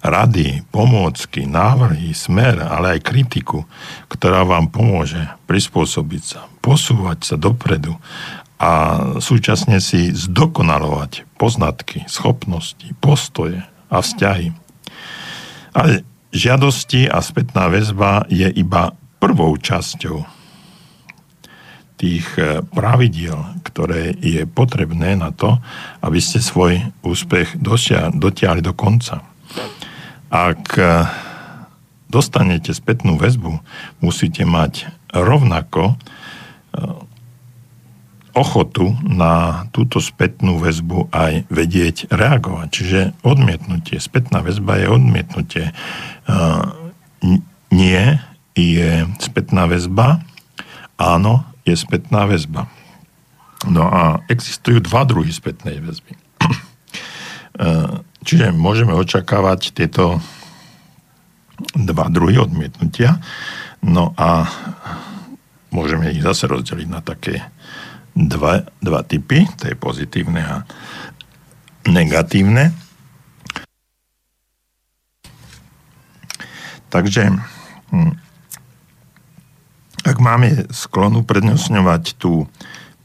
Speaker 1: rady, pomôcky, návrhy, smer, ale aj kritiku, ktorá vám pomôže prispôsobiť sa, posúvať sa dopredu a súčasne si zdokonalovať poznatky, schopnosti, postoje a vzťahy. Ale žiadosti a spätná väzba je iba prvou časťou tých e, pravidiel, ktoré je potrebné na to, aby ste svoj úspech dotiahli do konca. Ak e, dostanete spätnú väzbu, musíte mať rovnako e, ochotu na túto spätnú väzbu aj vedieť reagovať. Čiže odmietnutie, spätná väzba je odmietnutie. Nie je spätná väzba, áno je spätná väzba. No a existujú dva druhy spätnej väzby. Čiže môžeme očakávať tieto dva druhy odmietnutia. No a môžeme ich zase rozdeliť na také dva, dva typy, to je pozitívne a negatívne. Takže hm, ak máme sklonu prednesňovať tú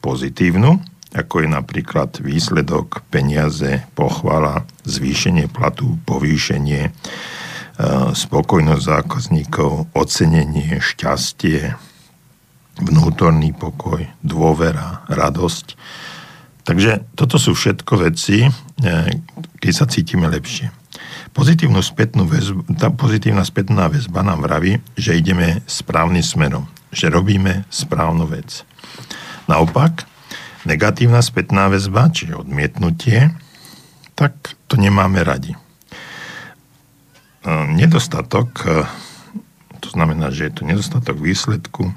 Speaker 1: pozitívnu, ako je napríklad výsledok, peniaze, pochvala, zvýšenie platu, povýšenie, e, spokojnosť zákazníkov, ocenenie, šťastie, vnútorný pokoj, dôvera, radosť. Takže toto sú všetko veci, e, keď sa cítime lepšie. Pozitívnu spätnú väzbu, tá pozitívna spätná väzba nám vraví, že ideme správnym smerom že robíme správnu vec. Naopak, negatívna spätná väzba, čiže odmietnutie, tak to nemáme radi. E, nedostatok, e, to znamená, že je to nedostatok výsledku, e,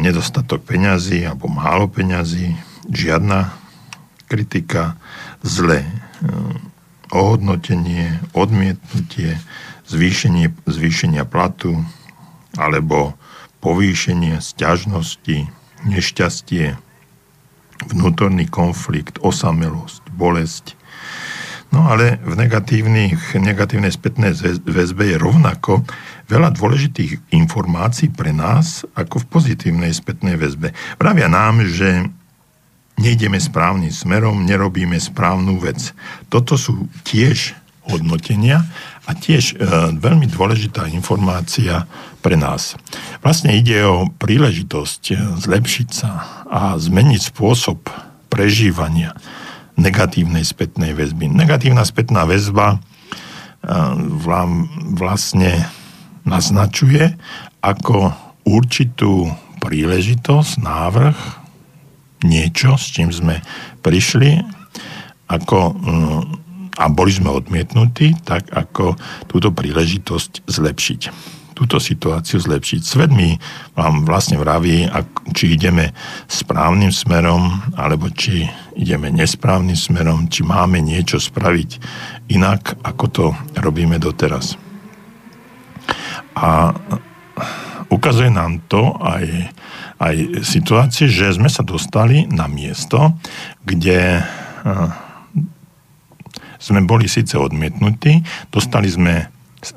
Speaker 1: nedostatok peňazí alebo málo peňazí, žiadna kritika, zlé ohodnotenie, odmietnutie, zvýšenie, zvýšenia platu alebo povýšenie, sťažnosti, nešťastie, vnútorný konflikt, osamelosť, bolesť. No ale v negatívnej spätnej väzbe je rovnako veľa dôležitých informácií pre nás, ako v pozitívnej spätnej väzbe. Pravia nám, že nejdeme správnym smerom, nerobíme správnu vec. Toto sú tiež hodnotenia a tiež e, veľmi dôležitá informácia pre nás. Vlastne ide o príležitosť e, zlepšiť sa a zmeniť spôsob prežívania negatívnej spätnej väzby. Negatívna spätná väzba e, vlastne naznačuje ako určitú príležitosť, návrh, niečo, s čím sme prišli, ako a boli sme odmietnutí, tak ako túto príležitosť zlepšiť. Túto situáciu zlepšiť. Svet mi vám vlastne vraví, či ideme správnym smerom, alebo či ideme nesprávnym smerom, či máme niečo spraviť inak, ako to robíme doteraz. A ukazuje nám to aj, aj situácie, že sme sa dostali na miesto, kde sme boli síce odmietnutí, dostali sme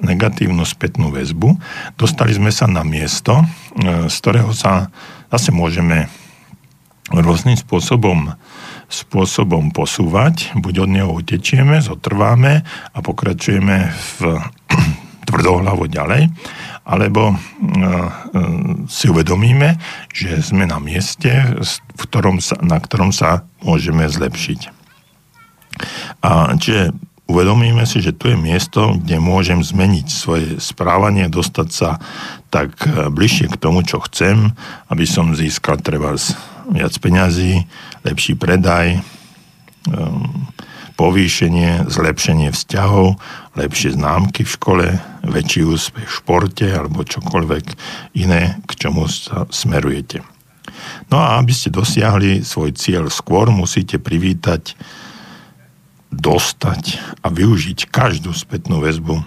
Speaker 1: negatívnu spätnú väzbu, dostali sme sa na miesto, e, z ktorého sa zase môžeme rôznym spôsobom spôsobom posúvať. Buď od neho utečieme, zotrváme a pokračujeme v tvrdohlavo ďalej, alebo e, e, si uvedomíme, že sme na mieste, v ktorom sa, na ktorom sa môžeme zlepšiť. A čiže uvedomíme si, že tu je miesto, kde môžem zmeniť svoje správanie, dostať sa tak e, bližšie k tomu, čo chcem, aby som získal treba viac peňazí, lepší predaj, povýšenie, zlepšenie vzťahov, lepšie známky v škole, väčší úspech v športe alebo čokoľvek iné, k čomu sa smerujete. No a aby ste dosiahli svoj cieľ skôr, musíte privítať, dostať a využiť každú spätnú väzbu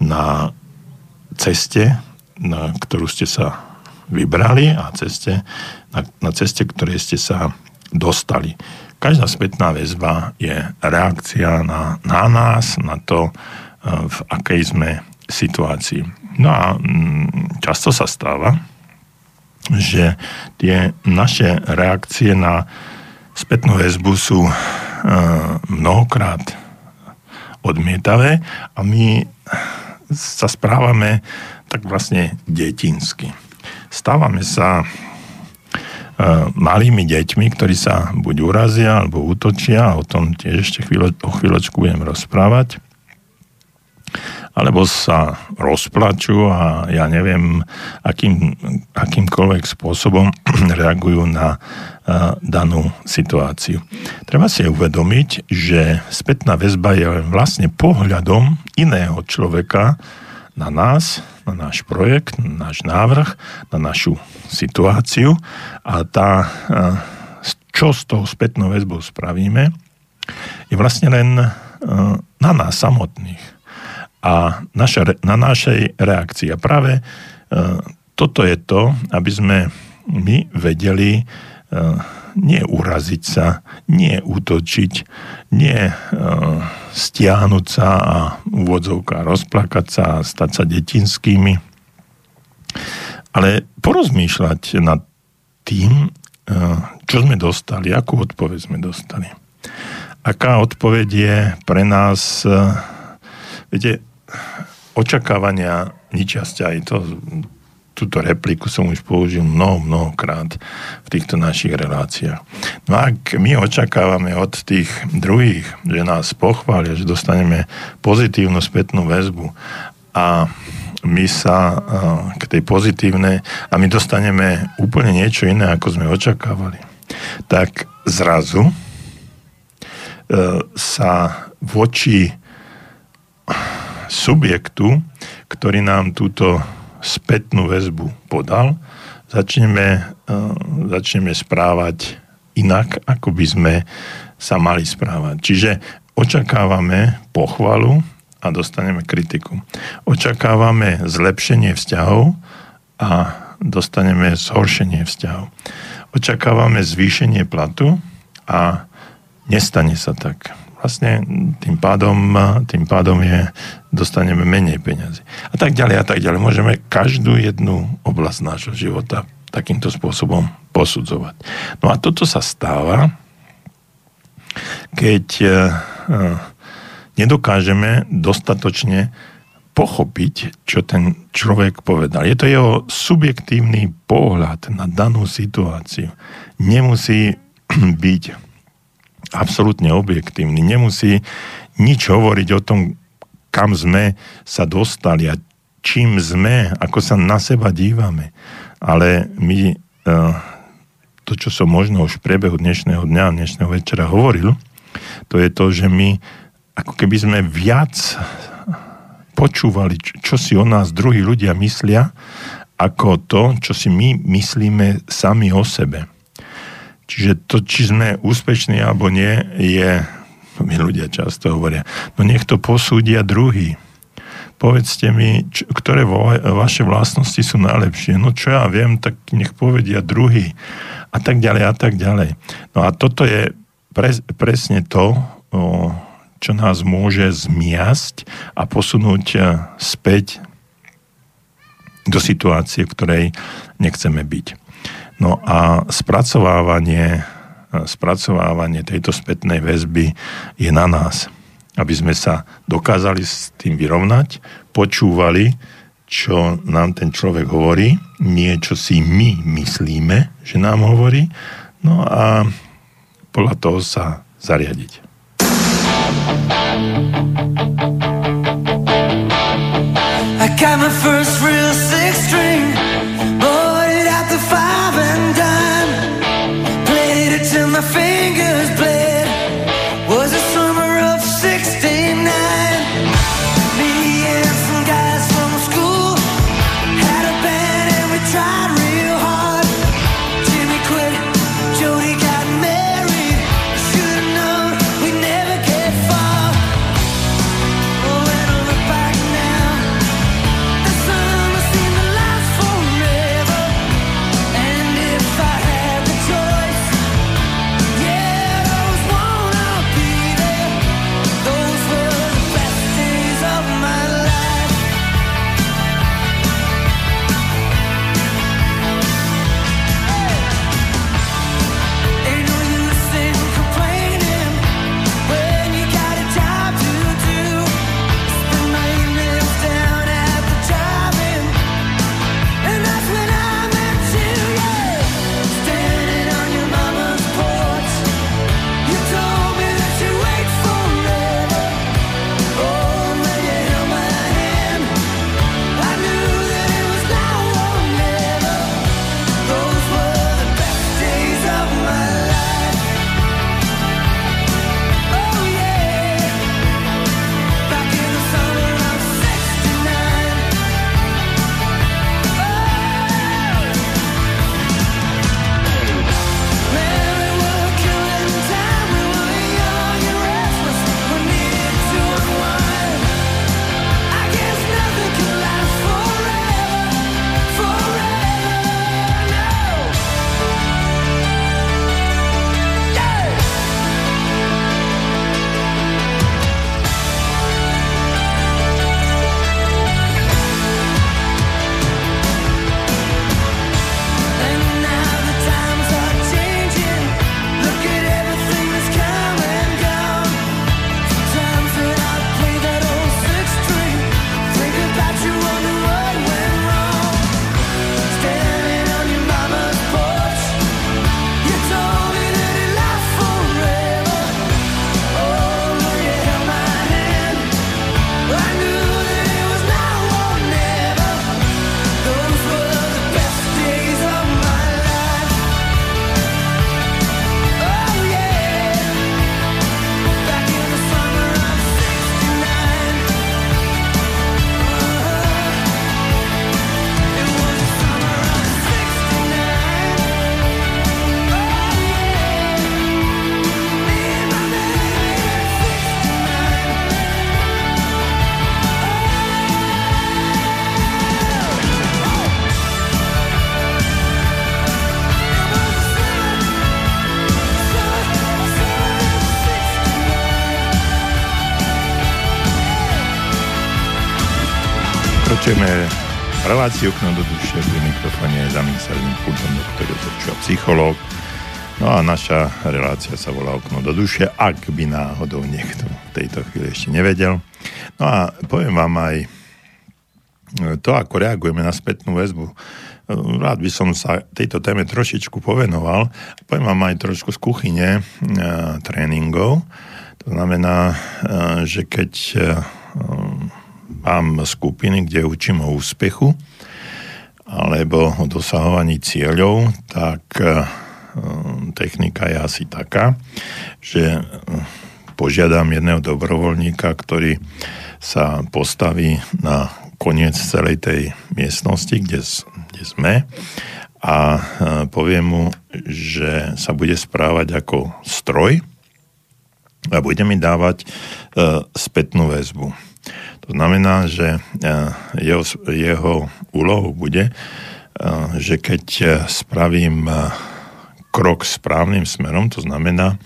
Speaker 1: na ceste, na ktorú ste sa vybrali a ceste, na, na ceste, ktorej ste sa dostali. Každá spätná väzba je reakcia na, na nás, na to, e, v akej sme situácii. No a mm, často sa stáva, že tie naše reakcie na spätnú väzbu sú mnohokrát odmietavé a my sa správame tak vlastne detinsky. Stávame sa malými deťmi, ktorí sa buď urazia alebo útočia, o tom tiež ešte chvíľo, o chvíľočku budem rozprávať, alebo sa rozplačú a ja neviem, akým, akýmkoľvek spôsobom reagujú na danú situáciu. Treba si uvedomiť, že spätná väzba je vlastne pohľadom iného človeka na nás, na náš projekt, na náš návrh, na našu situáciu a tá, čo s tou spätnou väzbou spravíme, je vlastne len na nás samotných a naša, na našej reakcii. A práve toto je to, aby sme my vedeli nie uraziť sa, nie útočiť, nie uh, stiahnuť sa a úvodzovka rozplakať sa a stať sa detinskými, ale porozmýšľať nad tým, uh, čo sme dostali, akú odpoveď sme dostali. Aká odpoveď je pre nás, viete, očakávania ničia aj to túto repliku som už použil mnoho, mnohokrát v týchto našich reláciách. No ak my očakávame od tých druhých, že nás pochvália, že dostaneme pozitívnu spätnú väzbu a my sa k tej pozitívnej a my dostaneme úplne niečo iné, ako sme očakávali, tak zrazu e, sa voči subjektu, ktorý nám túto spätnú väzbu podal, začneme, uh, začneme správať inak, ako by sme sa mali správať. Čiže očakávame pochvalu a dostaneme kritiku. Očakávame zlepšenie vzťahov a dostaneme zhoršenie vzťahov. Očakávame zvýšenie platu a nestane sa tak vlastne tým pádom, tým pádom je, dostaneme menej peniazy. A tak ďalej a tak ďalej. Môžeme každú jednu oblasť nášho života takýmto spôsobom posudzovať. No a toto sa stáva, keď uh, nedokážeme dostatočne pochopiť, čo ten človek povedal. Je to jeho subjektívny pohľad na danú situáciu. Nemusí byť absolútne objektívny. Nemusí nič hovoriť o tom, kam sme sa dostali a čím sme, ako sa na seba dívame. Ale my, e, to, čo som možno už v priebehu dnešného dňa, dnešného večera hovoril, to je to, že my ako keby sme viac počúvali, čo si o nás druhí ľudia myslia, ako to, čo si my myslíme sami o sebe. Čiže to, či sme úspešní alebo nie, je, mi ľudia často hovoria, no nech to posúdia druhý. Povedzte mi, čo, ktoré vo, vaše vlastnosti sú najlepšie. No čo ja viem, tak nech povedia druhý. A tak ďalej, a tak ďalej. No a toto je pre, presne to, o,
Speaker 2: čo nás môže zmiasť a posunúť späť do situácie, v ktorej nechceme byť. No a spracovávanie, spracovávanie tejto spätnej väzby je na nás, aby sme sa dokázali s tým vyrovnať, počúvali, čo nám ten človek hovorí, nie čo si my myslíme, že nám hovorí, no a podľa toho sa zariadiť. I got my first real six string, reláciu okno do duše pri mikrofóne je zamyslený pultom doktor Jozef psychológ. No a naša relácia sa volá Okno do duše, ak by náhodou niekto v tejto chvíli ešte nevedel. No a poviem vám aj to, ako reagujeme na spätnú väzbu. Rád by som sa tejto téme trošičku povenoval. Poviem vám aj trošku z kuchyne e, tréningov. To znamená, e, že keď e, mám skupiny, kde učím o úspechu, alebo o dosahovaní cieľov, tak eh, technika je asi taká, že eh, požiadam jedného dobrovoľníka, ktorý sa postaví na koniec celej tej miestnosti, kde, kde sme a eh, poviem mu, že sa bude správať ako stroj a bude mi dávať spätnú väzbu. To znamená, že jeho, jeho úlohou bude, že keď spravím
Speaker 1: krok správnym smerom, to znamená,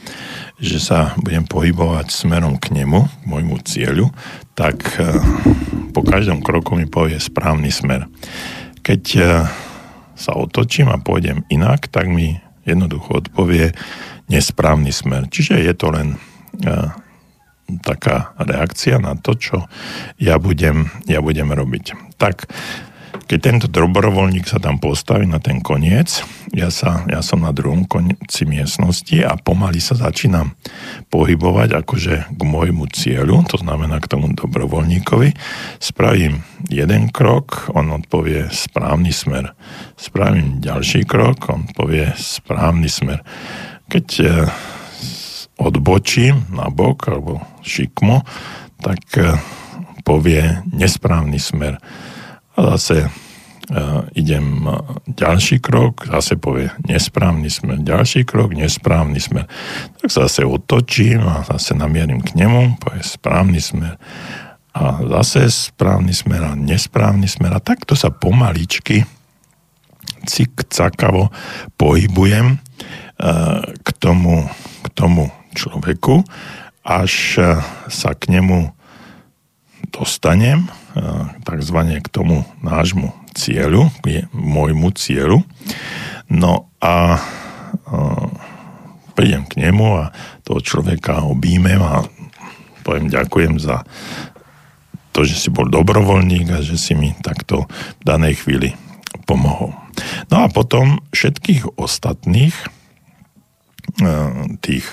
Speaker 1: že sa budem pohybovať smerom k nemu, k môjmu cieľu, tak e, po každom kroku mi povie správny smer. Keď e, sa otočím a pôjdem inak, tak mi jednoducho odpovie nesprávny smer. Čiže je to len taká reakcia na to, čo ja budem, ja budem robiť. Tak keď tento dobrovoľník sa tam postaví na ten koniec, ja, sa, ja som na druhom konci miestnosti a pomaly sa začínam pohybovať akože k môjmu cieľu, to znamená k tomu dobrovoľníkovi. Spravím jeden krok, on odpovie správny smer. Spravím ďalší krok, on povie správny smer. Keď odbočím na bok alebo šikmo, tak eh, povie nesprávny smer. A zase uh, idem ďalší krok, zase povie nesprávny smer, ďalší krok, nesprávny smer. Tak zase otočím a zase namierim k nemu, povie správny smer. A zase správny smer a nesprávny smer. A takto sa pomaličky cik-cakavo pohybujem k tomu, k tomu človeku, až sa k nemu dostanem takzvané k tomu nášmu cieľu, môjmu cieľu. No a prídem k nemu a toho človeka objímem a poviem ďakujem za to, že si bol dobrovoľník a že si mi takto v danej chvíli pomohol. No a potom všetkých ostatných tých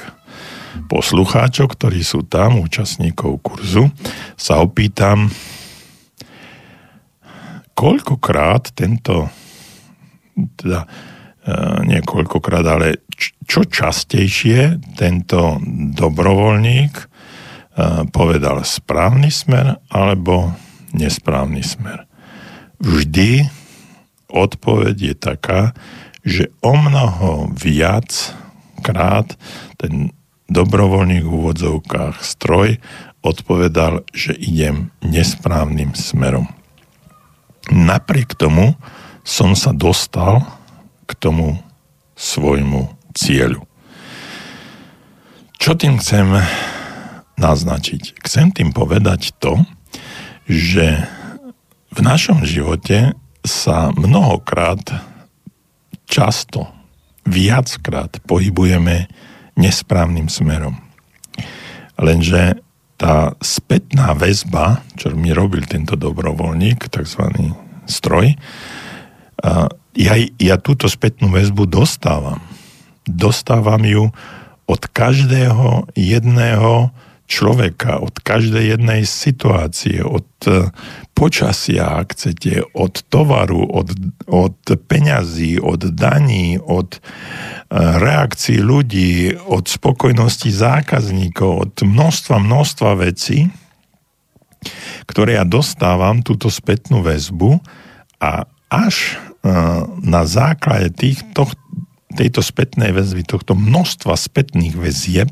Speaker 1: poslucháčov, ktorí sú tam, účastníkov kurzu, sa opýtam, koľkokrát tento, teda e, niekoľkokrát, ale čo častejšie tento dobrovoľník e, povedal správny smer alebo nesprávny smer. Vždy odpoveď je taká, že o mnoho viac krát ten dobrovoľník v úvodzovkách stroj odpovedal, že idem nesprávnym smerom. Napriek tomu som sa dostal k tomu svojmu cieľu. Čo tým chcem naznačiť? Chcem tým povedať to, že v našom živote sa mnohokrát, často, viackrát pohybujeme nesprávnym smerom. Lenže tá spätná väzba, čo mi robil tento dobrovoľník, tzv. stroj, ja, ja túto spätnú väzbu dostávam. Dostávam ju od každého jedného človeka, od každej jednej situácie, od e, počasia, ak chcete, od tovaru, od, od peňazí, od daní, od e, reakcií ľudí, od spokojnosti zákazníkov, od množstva, množstva vecí, ktoré ja dostávam, túto spätnú väzbu a až e, na základe týchto, tejto spätnej väzby, tohto množstva spätných väzieb,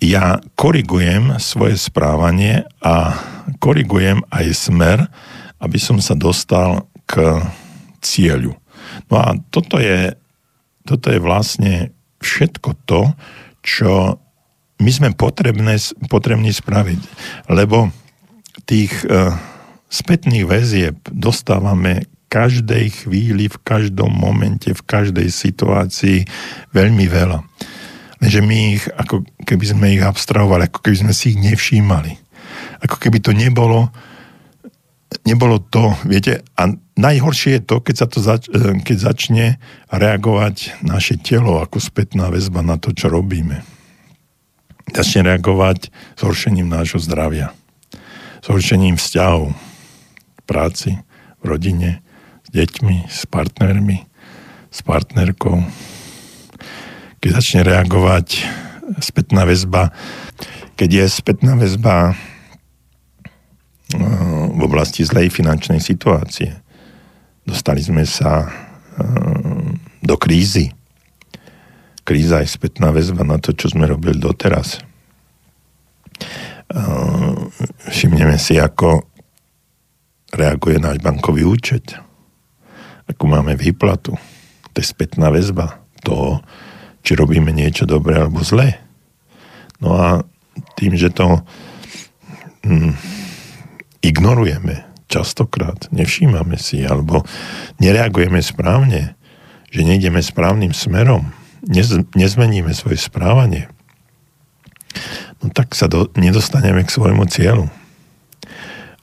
Speaker 1: ja korigujem svoje správanie a korigujem aj smer, aby som sa dostal k cieľu. No a toto je, toto je vlastne všetko to, čo my sme potrebné, potrební spraviť. Lebo tých uh, spätných väzieb dostávame každej chvíli, v každom momente, v každej situácii veľmi veľa že my ich, ako keby sme ich abstrahovali, ako keby sme si ich nevšímali. Ako keby to nebolo, nebolo to, viete, a najhoršie je to, keď, sa to zač- e, keď začne reagovať naše telo ako spätná väzba na to, čo robíme. Začne reagovať zhoršením nášho zdravia, zhoršením vzťahov v práci, v rodine, s deťmi, s partnermi, s partnerkou, keď začne reagovať spätná väzba, keď je spätná väzba eh, v oblasti zlej finančnej situácie. Dostali sme sa eh, do krízy. Kríza je spätná väzba na to, čo sme robili doteraz. Eh, všimneme si, ako reaguje náš bankový účet. Akú máme výplatu. To je spätná väzba toho, či robíme niečo dobré alebo zlé. No a tým, že to hm, ignorujeme častokrát, nevšímame si alebo nereagujeme správne, že nejdeme správnym smerom, nez, nezmeníme svoje správanie, no tak sa do, nedostaneme k svojmu cieľu.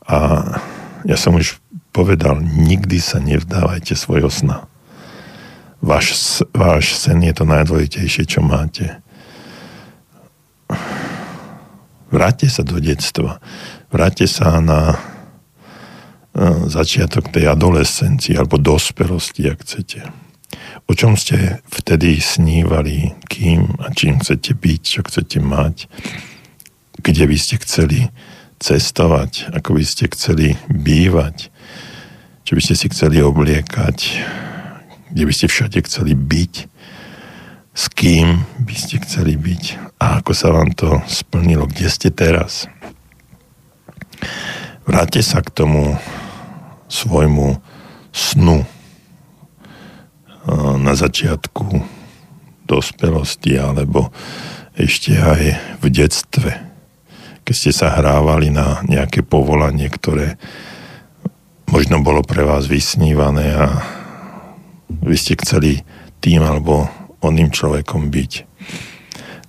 Speaker 1: A ja som už povedal, nikdy sa nevzdávajte svojho sna. Váš, váš sen je to najdôležitejšie, čo máte. Vráťte sa do detstva. Vráťte sa na začiatok tej adolescencii alebo dospelosti, ak chcete. O čom ste vtedy snívali, kým a čím chcete byť, čo chcete mať, kde by ste chceli cestovať, ako by ste chceli bývať, čo by ste si chceli obliekať, kde by ste všade chceli byť, s kým by ste chceli byť a ako sa vám to splnilo, kde ste teraz. Vráťte sa k tomu svojmu snu na začiatku dospelosti alebo ešte aj v detstve, keď ste sa hrávali na nejaké povolanie, ktoré možno bolo pre vás vysnívané a vy ste chceli tým alebo oným človekom byť.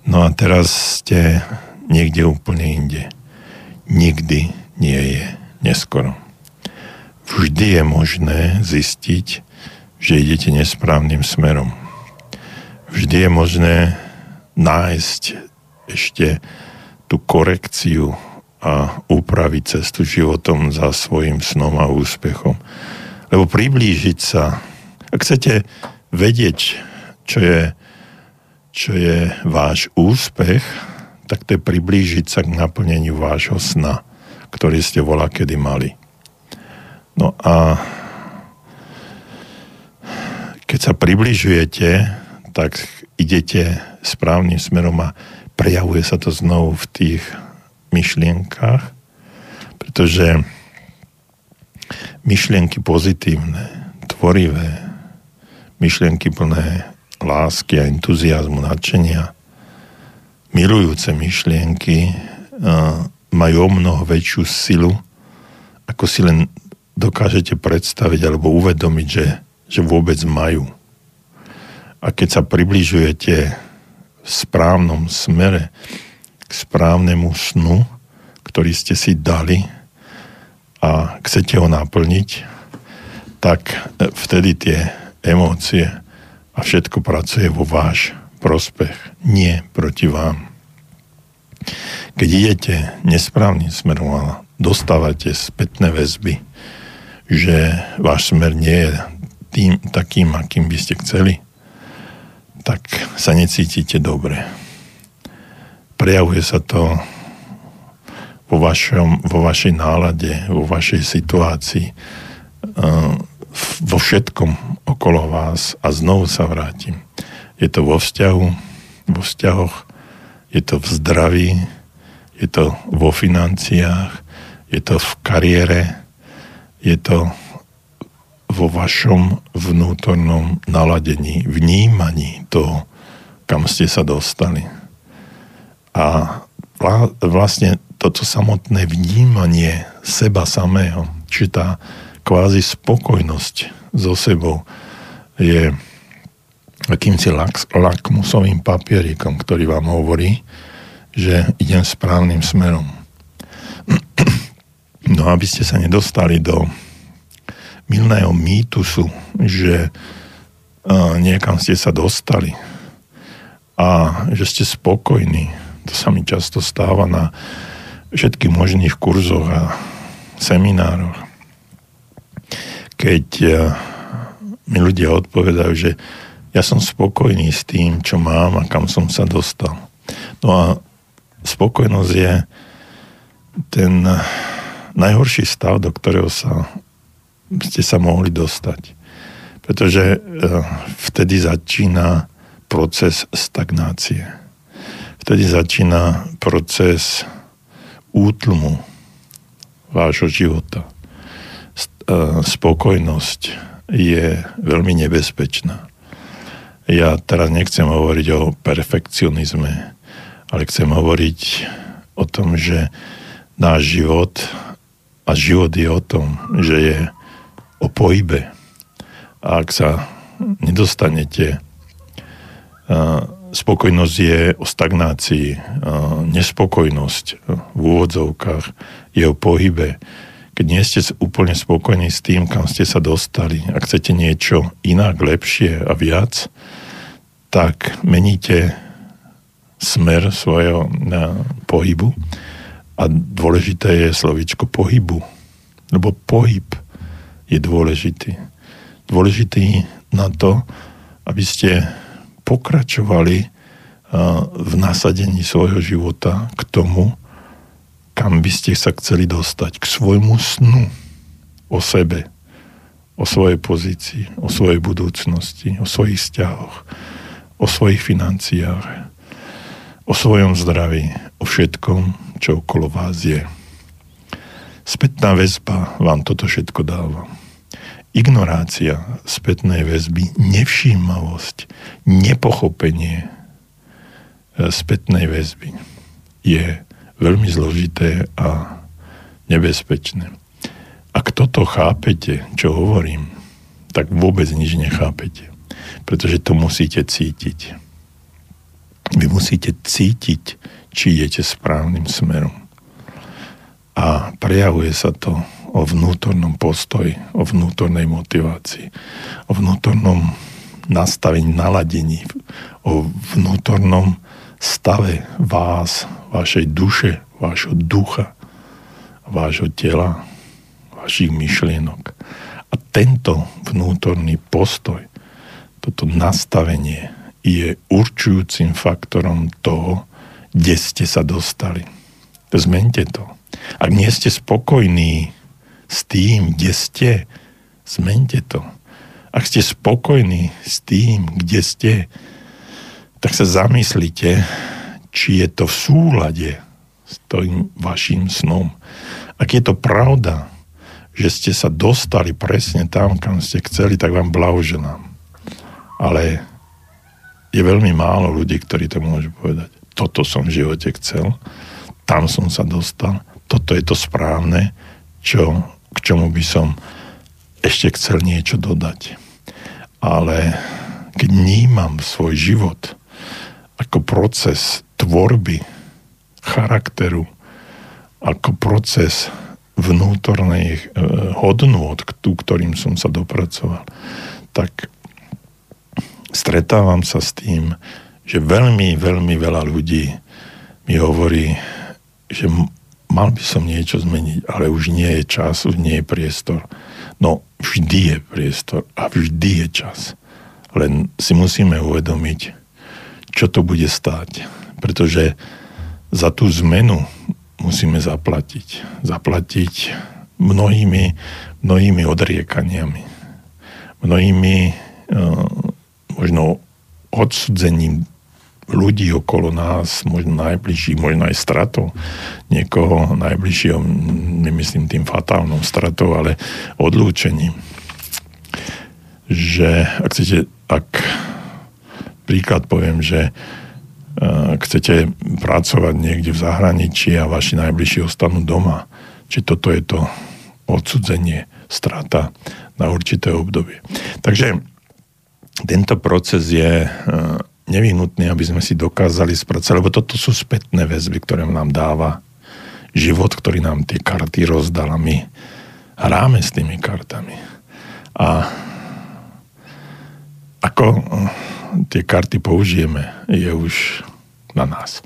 Speaker 1: No a teraz ste niekde úplne inde. Nikdy nie je neskoro. Vždy je možné zistiť, že idete nesprávnym smerom. Vždy je možné nájsť ešte tú korekciu a upraviť cestu životom za svojim snom a úspechom. Lebo priblížiť sa, ak chcete vedieť, čo je, čo je váš úspech, tak to je priblížiť sa k naplneniu vášho sna, ktorý ste volá kedy mali. No a keď sa približujete, tak idete správnym smerom a prejavuje sa to znovu v tých myšlienkach, pretože myšlienky pozitívne, tvorivé, myšlienky plné lásky a entuziasmu, nadšenia, milujúce myšlienky majú o mnoho väčšiu silu, ako si len dokážete predstaviť alebo uvedomiť, že, že vôbec majú. A keď sa približujete v správnom smere, k správnemu snu, ktorý ste si dali a chcete ho naplniť, tak e, vtedy tie emócie a všetko pracuje vo váš prospech, nie proti vám. Keď idete nesprávnym smerom a dostávate spätné väzby, že váš smer nie je tým takým, akým by ste chceli, tak sa necítite dobre. Prejavuje sa to vo, vašom, vo vašej nálade, vo vašej situácii, eh, vo všetkom okolo vás a znovu sa vrátim. Je to vo vzťahu, vo vzťahoch, je to v zdraví, je to vo financiách, je to v kariére, je to vo vašom vnútornom naladení, vnímaní toho, kam ste sa dostali. A vlastne toto samotné vnímanie seba samého, či tá kvázi spokojnosť so sebou je akýmsi lak, lakmusovým papierikom, ktorý vám hovorí, že idem správnym smerom. No aby ste sa nedostali do milného mýtusu, že niekam ste sa dostali a že ste spokojní. To sa mi často stáva na všetkých možných kurzoch a seminároch. Keď mi ľudia odpovedajú, že ja som spokojný s tým, čo mám a kam som sa dostal. No a spokojnosť je ten najhorší stav, do ktorého sa ste sa mohli dostať. Pretože eh, vtedy začína proces stagnácie. Vtedy začína proces útlmu vášho života. Eh, spokojnosť je veľmi nebezpečná. Ja teraz nechcem hovoriť o perfekcionizme, ale chcem hovoriť o tom, že náš život a život je o tom, že je o pohybe. A ak sa nedostanete, spokojnosť je o stagnácii, nespokojnosť v úvodzovkách je o pohybe. Keď nie ste úplne spokojní s tým, kam ste sa dostali a chcete niečo inak, lepšie a viac, tak meníte smer svojho pohybu a dôležité je slovičko pohybu, lebo pohyb je dôležitý. Dôležitý na to, aby ste pokračovali v nasadení svojho života k tomu, kam by ste sa chceli dostať, k svojmu snu. O sebe, o svojej pozícii, o svojej budúcnosti, o svojich vzťahoch, o svojich financiách, o svojom zdraví, o všetkom, čo okolo vás je. Spätná väzba vám toto všetko dáva. Ignorácia spätnej väzby, nevšímavosť, nepochopenie e, spätnej väzby je veľmi zložité a nebezpečné. Ak toto chápete, čo hovorím, tak vôbec nič nechápete. Pretože to musíte cítiť. Vy musíte cítiť, či idete správnym smerom. A prejavuje sa to o vnútornom postoji, o vnútornej motivácii, o vnútornom nastavení, naladení, o vnútornom stave vás, vašej duše, vášho ducha, vášho tela, vašich myšlienok. A tento vnútorný postoj, toto nastavenie je určujúcim faktorom toho, kde ste sa dostali. Zmente to. Ak nie ste spokojní s tým, kde ste, zmente to. Ak ste spokojní s tým, kde ste, tak sa zamyslite, či je to v súlade s tým vašim snom. Ak je to pravda, že ste sa dostali presne tam, kam ste chceli, tak vám blahoželám. Ale je veľmi málo ľudí, ktorí to môžu povedať. Toto som v živote chcel, tam som sa dostal, toto je to správne, čo, k čomu by som ešte chcel niečo dodať. Ale keď vnímam svoj život ako proces tvorby charakteru, ako proces vnútornej eh, hodnôt, k ktorým som sa dopracoval, tak stretávam sa s tým, že veľmi, veľmi veľa ľudí mi hovorí, že mal by som niečo zmeniť, ale už nie je čas, už nie je priestor. No, vždy je priestor a vždy je čas. Len si musíme uvedomiť, čo to bude stáť. Pretože za tú zmenu musíme zaplatiť. Zaplatiť mnohými, mnohými odriekaniami. Mnohými uh, možno odsudzením ľudí okolo nás, možno najbližších, možno aj stratou niekoho najbližšieho, nemyslím tým fatálnou stratou, ale odlúčením. Že ak chcete, ak príklad poviem, že ak chcete pracovať niekde v zahraničí a vaši najbližší ostanú doma, či toto je to odsudzenie, strata na určité obdobie. Takže tento proces je e, nevyhnutný, aby sme si dokázali spracovať, lebo toto sú spätné väzby, ktoré nám dáva život, ktorý nám tie karty rozdal a my hráme s tými kartami. A ako e, tie karty použijeme, je už na nás.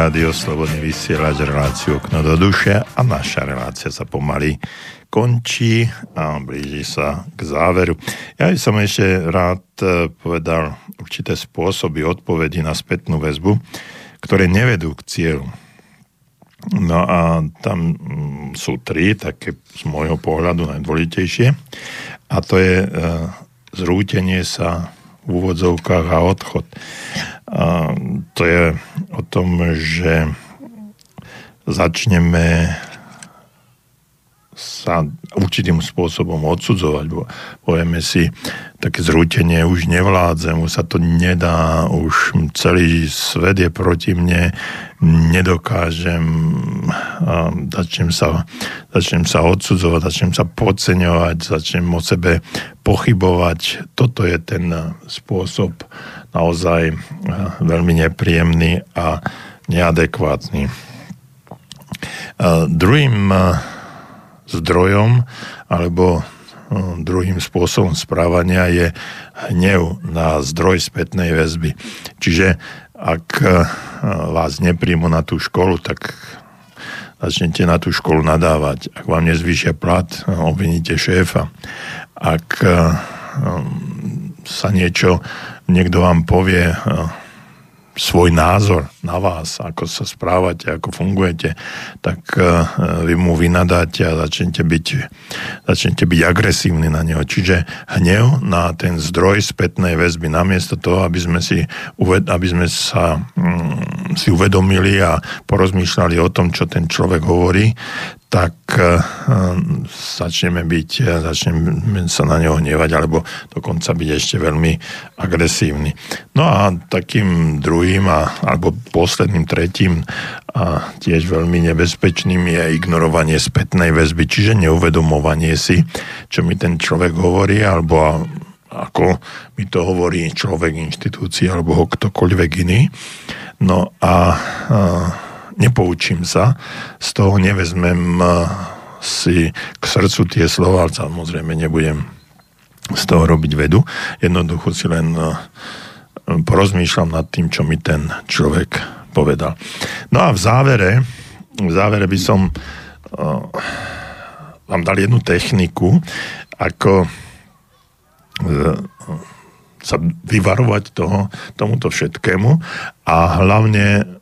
Speaker 1: Rádio Slobodný vysielač, reláciu Okno do duše a naša relácia sa pomaly končí a blíži sa k záveru. Ja by som ešte rád e, povedal určité spôsoby odpovedí na spätnú väzbu, ktoré nevedú k cieľu. No a tam mm, sú tri, také z môjho pohľadu najdôležitejšie. A to je e, zrútenie sa v úvodzovkách a odchod. A to je o tom, že začneme sa určitým spôsobom odsudzovať. Povieme si, také zrútenie už nevládzem, už sa to nedá, už celý svet je proti mne, nedokážem, začnem sa, začnem sa odsudzovať, začnem sa podceňovať, začnem o sebe pochybovať. Toto je ten spôsob naozaj veľmi nepríjemný a neadekvátny. Druhým zdrojom alebo druhým spôsobom správania je hnev na zdroj spätnej väzby. Čiže ak vás nepríjmu na tú školu, tak začnete na tú školu nadávať. Ak vám nezvýšia plat, obviníte šéfa. Ak sa niečo, niekto vám povie, svoj názor na vás, ako sa správate, ako fungujete, tak uh, vy mu vynadáte a začnete byť, začnete byť agresívni na neho. Čiže hnev na ten zdroj spätnej väzby, namiesto toho, aby sme, si, aby sme sa um, si uvedomili a porozmýšľali o tom, čo ten človek hovorí, tak uh, začneme byť, začneme sa na neho hnevať, alebo dokonca byť ešte veľmi agresívny. No a takým druhým, a, alebo posledným, tretím a tiež veľmi nebezpečným je ignorovanie spätnej väzby, čiže neuvedomovanie si, čo mi ten človek hovorí, alebo ako mi to hovorí človek, inštitúcia, alebo ho ktokoľvek iný. No a, a nepoučím sa, z toho nevezmem si k srdcu tie slova, samozrejme nebudem z toho robiť vedu. Jednoducho si len porozmýšľam nad tým, čo mi ten človek povedal. No a v závere, v závere by som uh, vám dal jednu techniku, ako uh, sa vyvarovať toho, tomuto všetkému a hlavne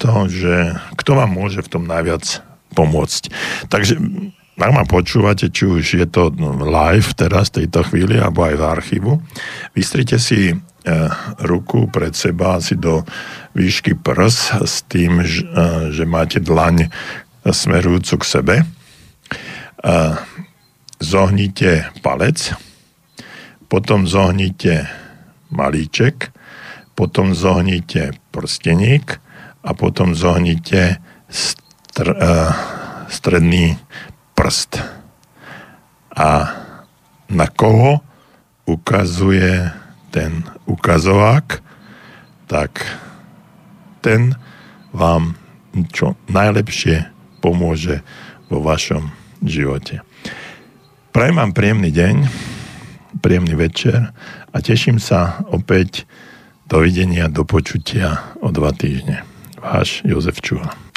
Speaker 1: to, že kto vám môže v tom najviac pomôcť. Takže ak ma počúvate, či už je to live teraz, v tejto chvíli, alebo aj v archívu, vystrite si ruku pred seba asi do výšky prs s tým, že, e, že máte dlaň smerujúcu k sebe. E, zohnite palec, potom zohnite malíček, potom zohnite prsteník, a potom zohnite str, stredný prst. A na koho ukazuje ten ukazovák, tak ten vám čo najlepšie pomôže vo vašom živote. Prajem vám príjemný deň, príjemný večer a teším sa opäť dovidenia, do počutia o dva týždne. Váš Jozef Čuha.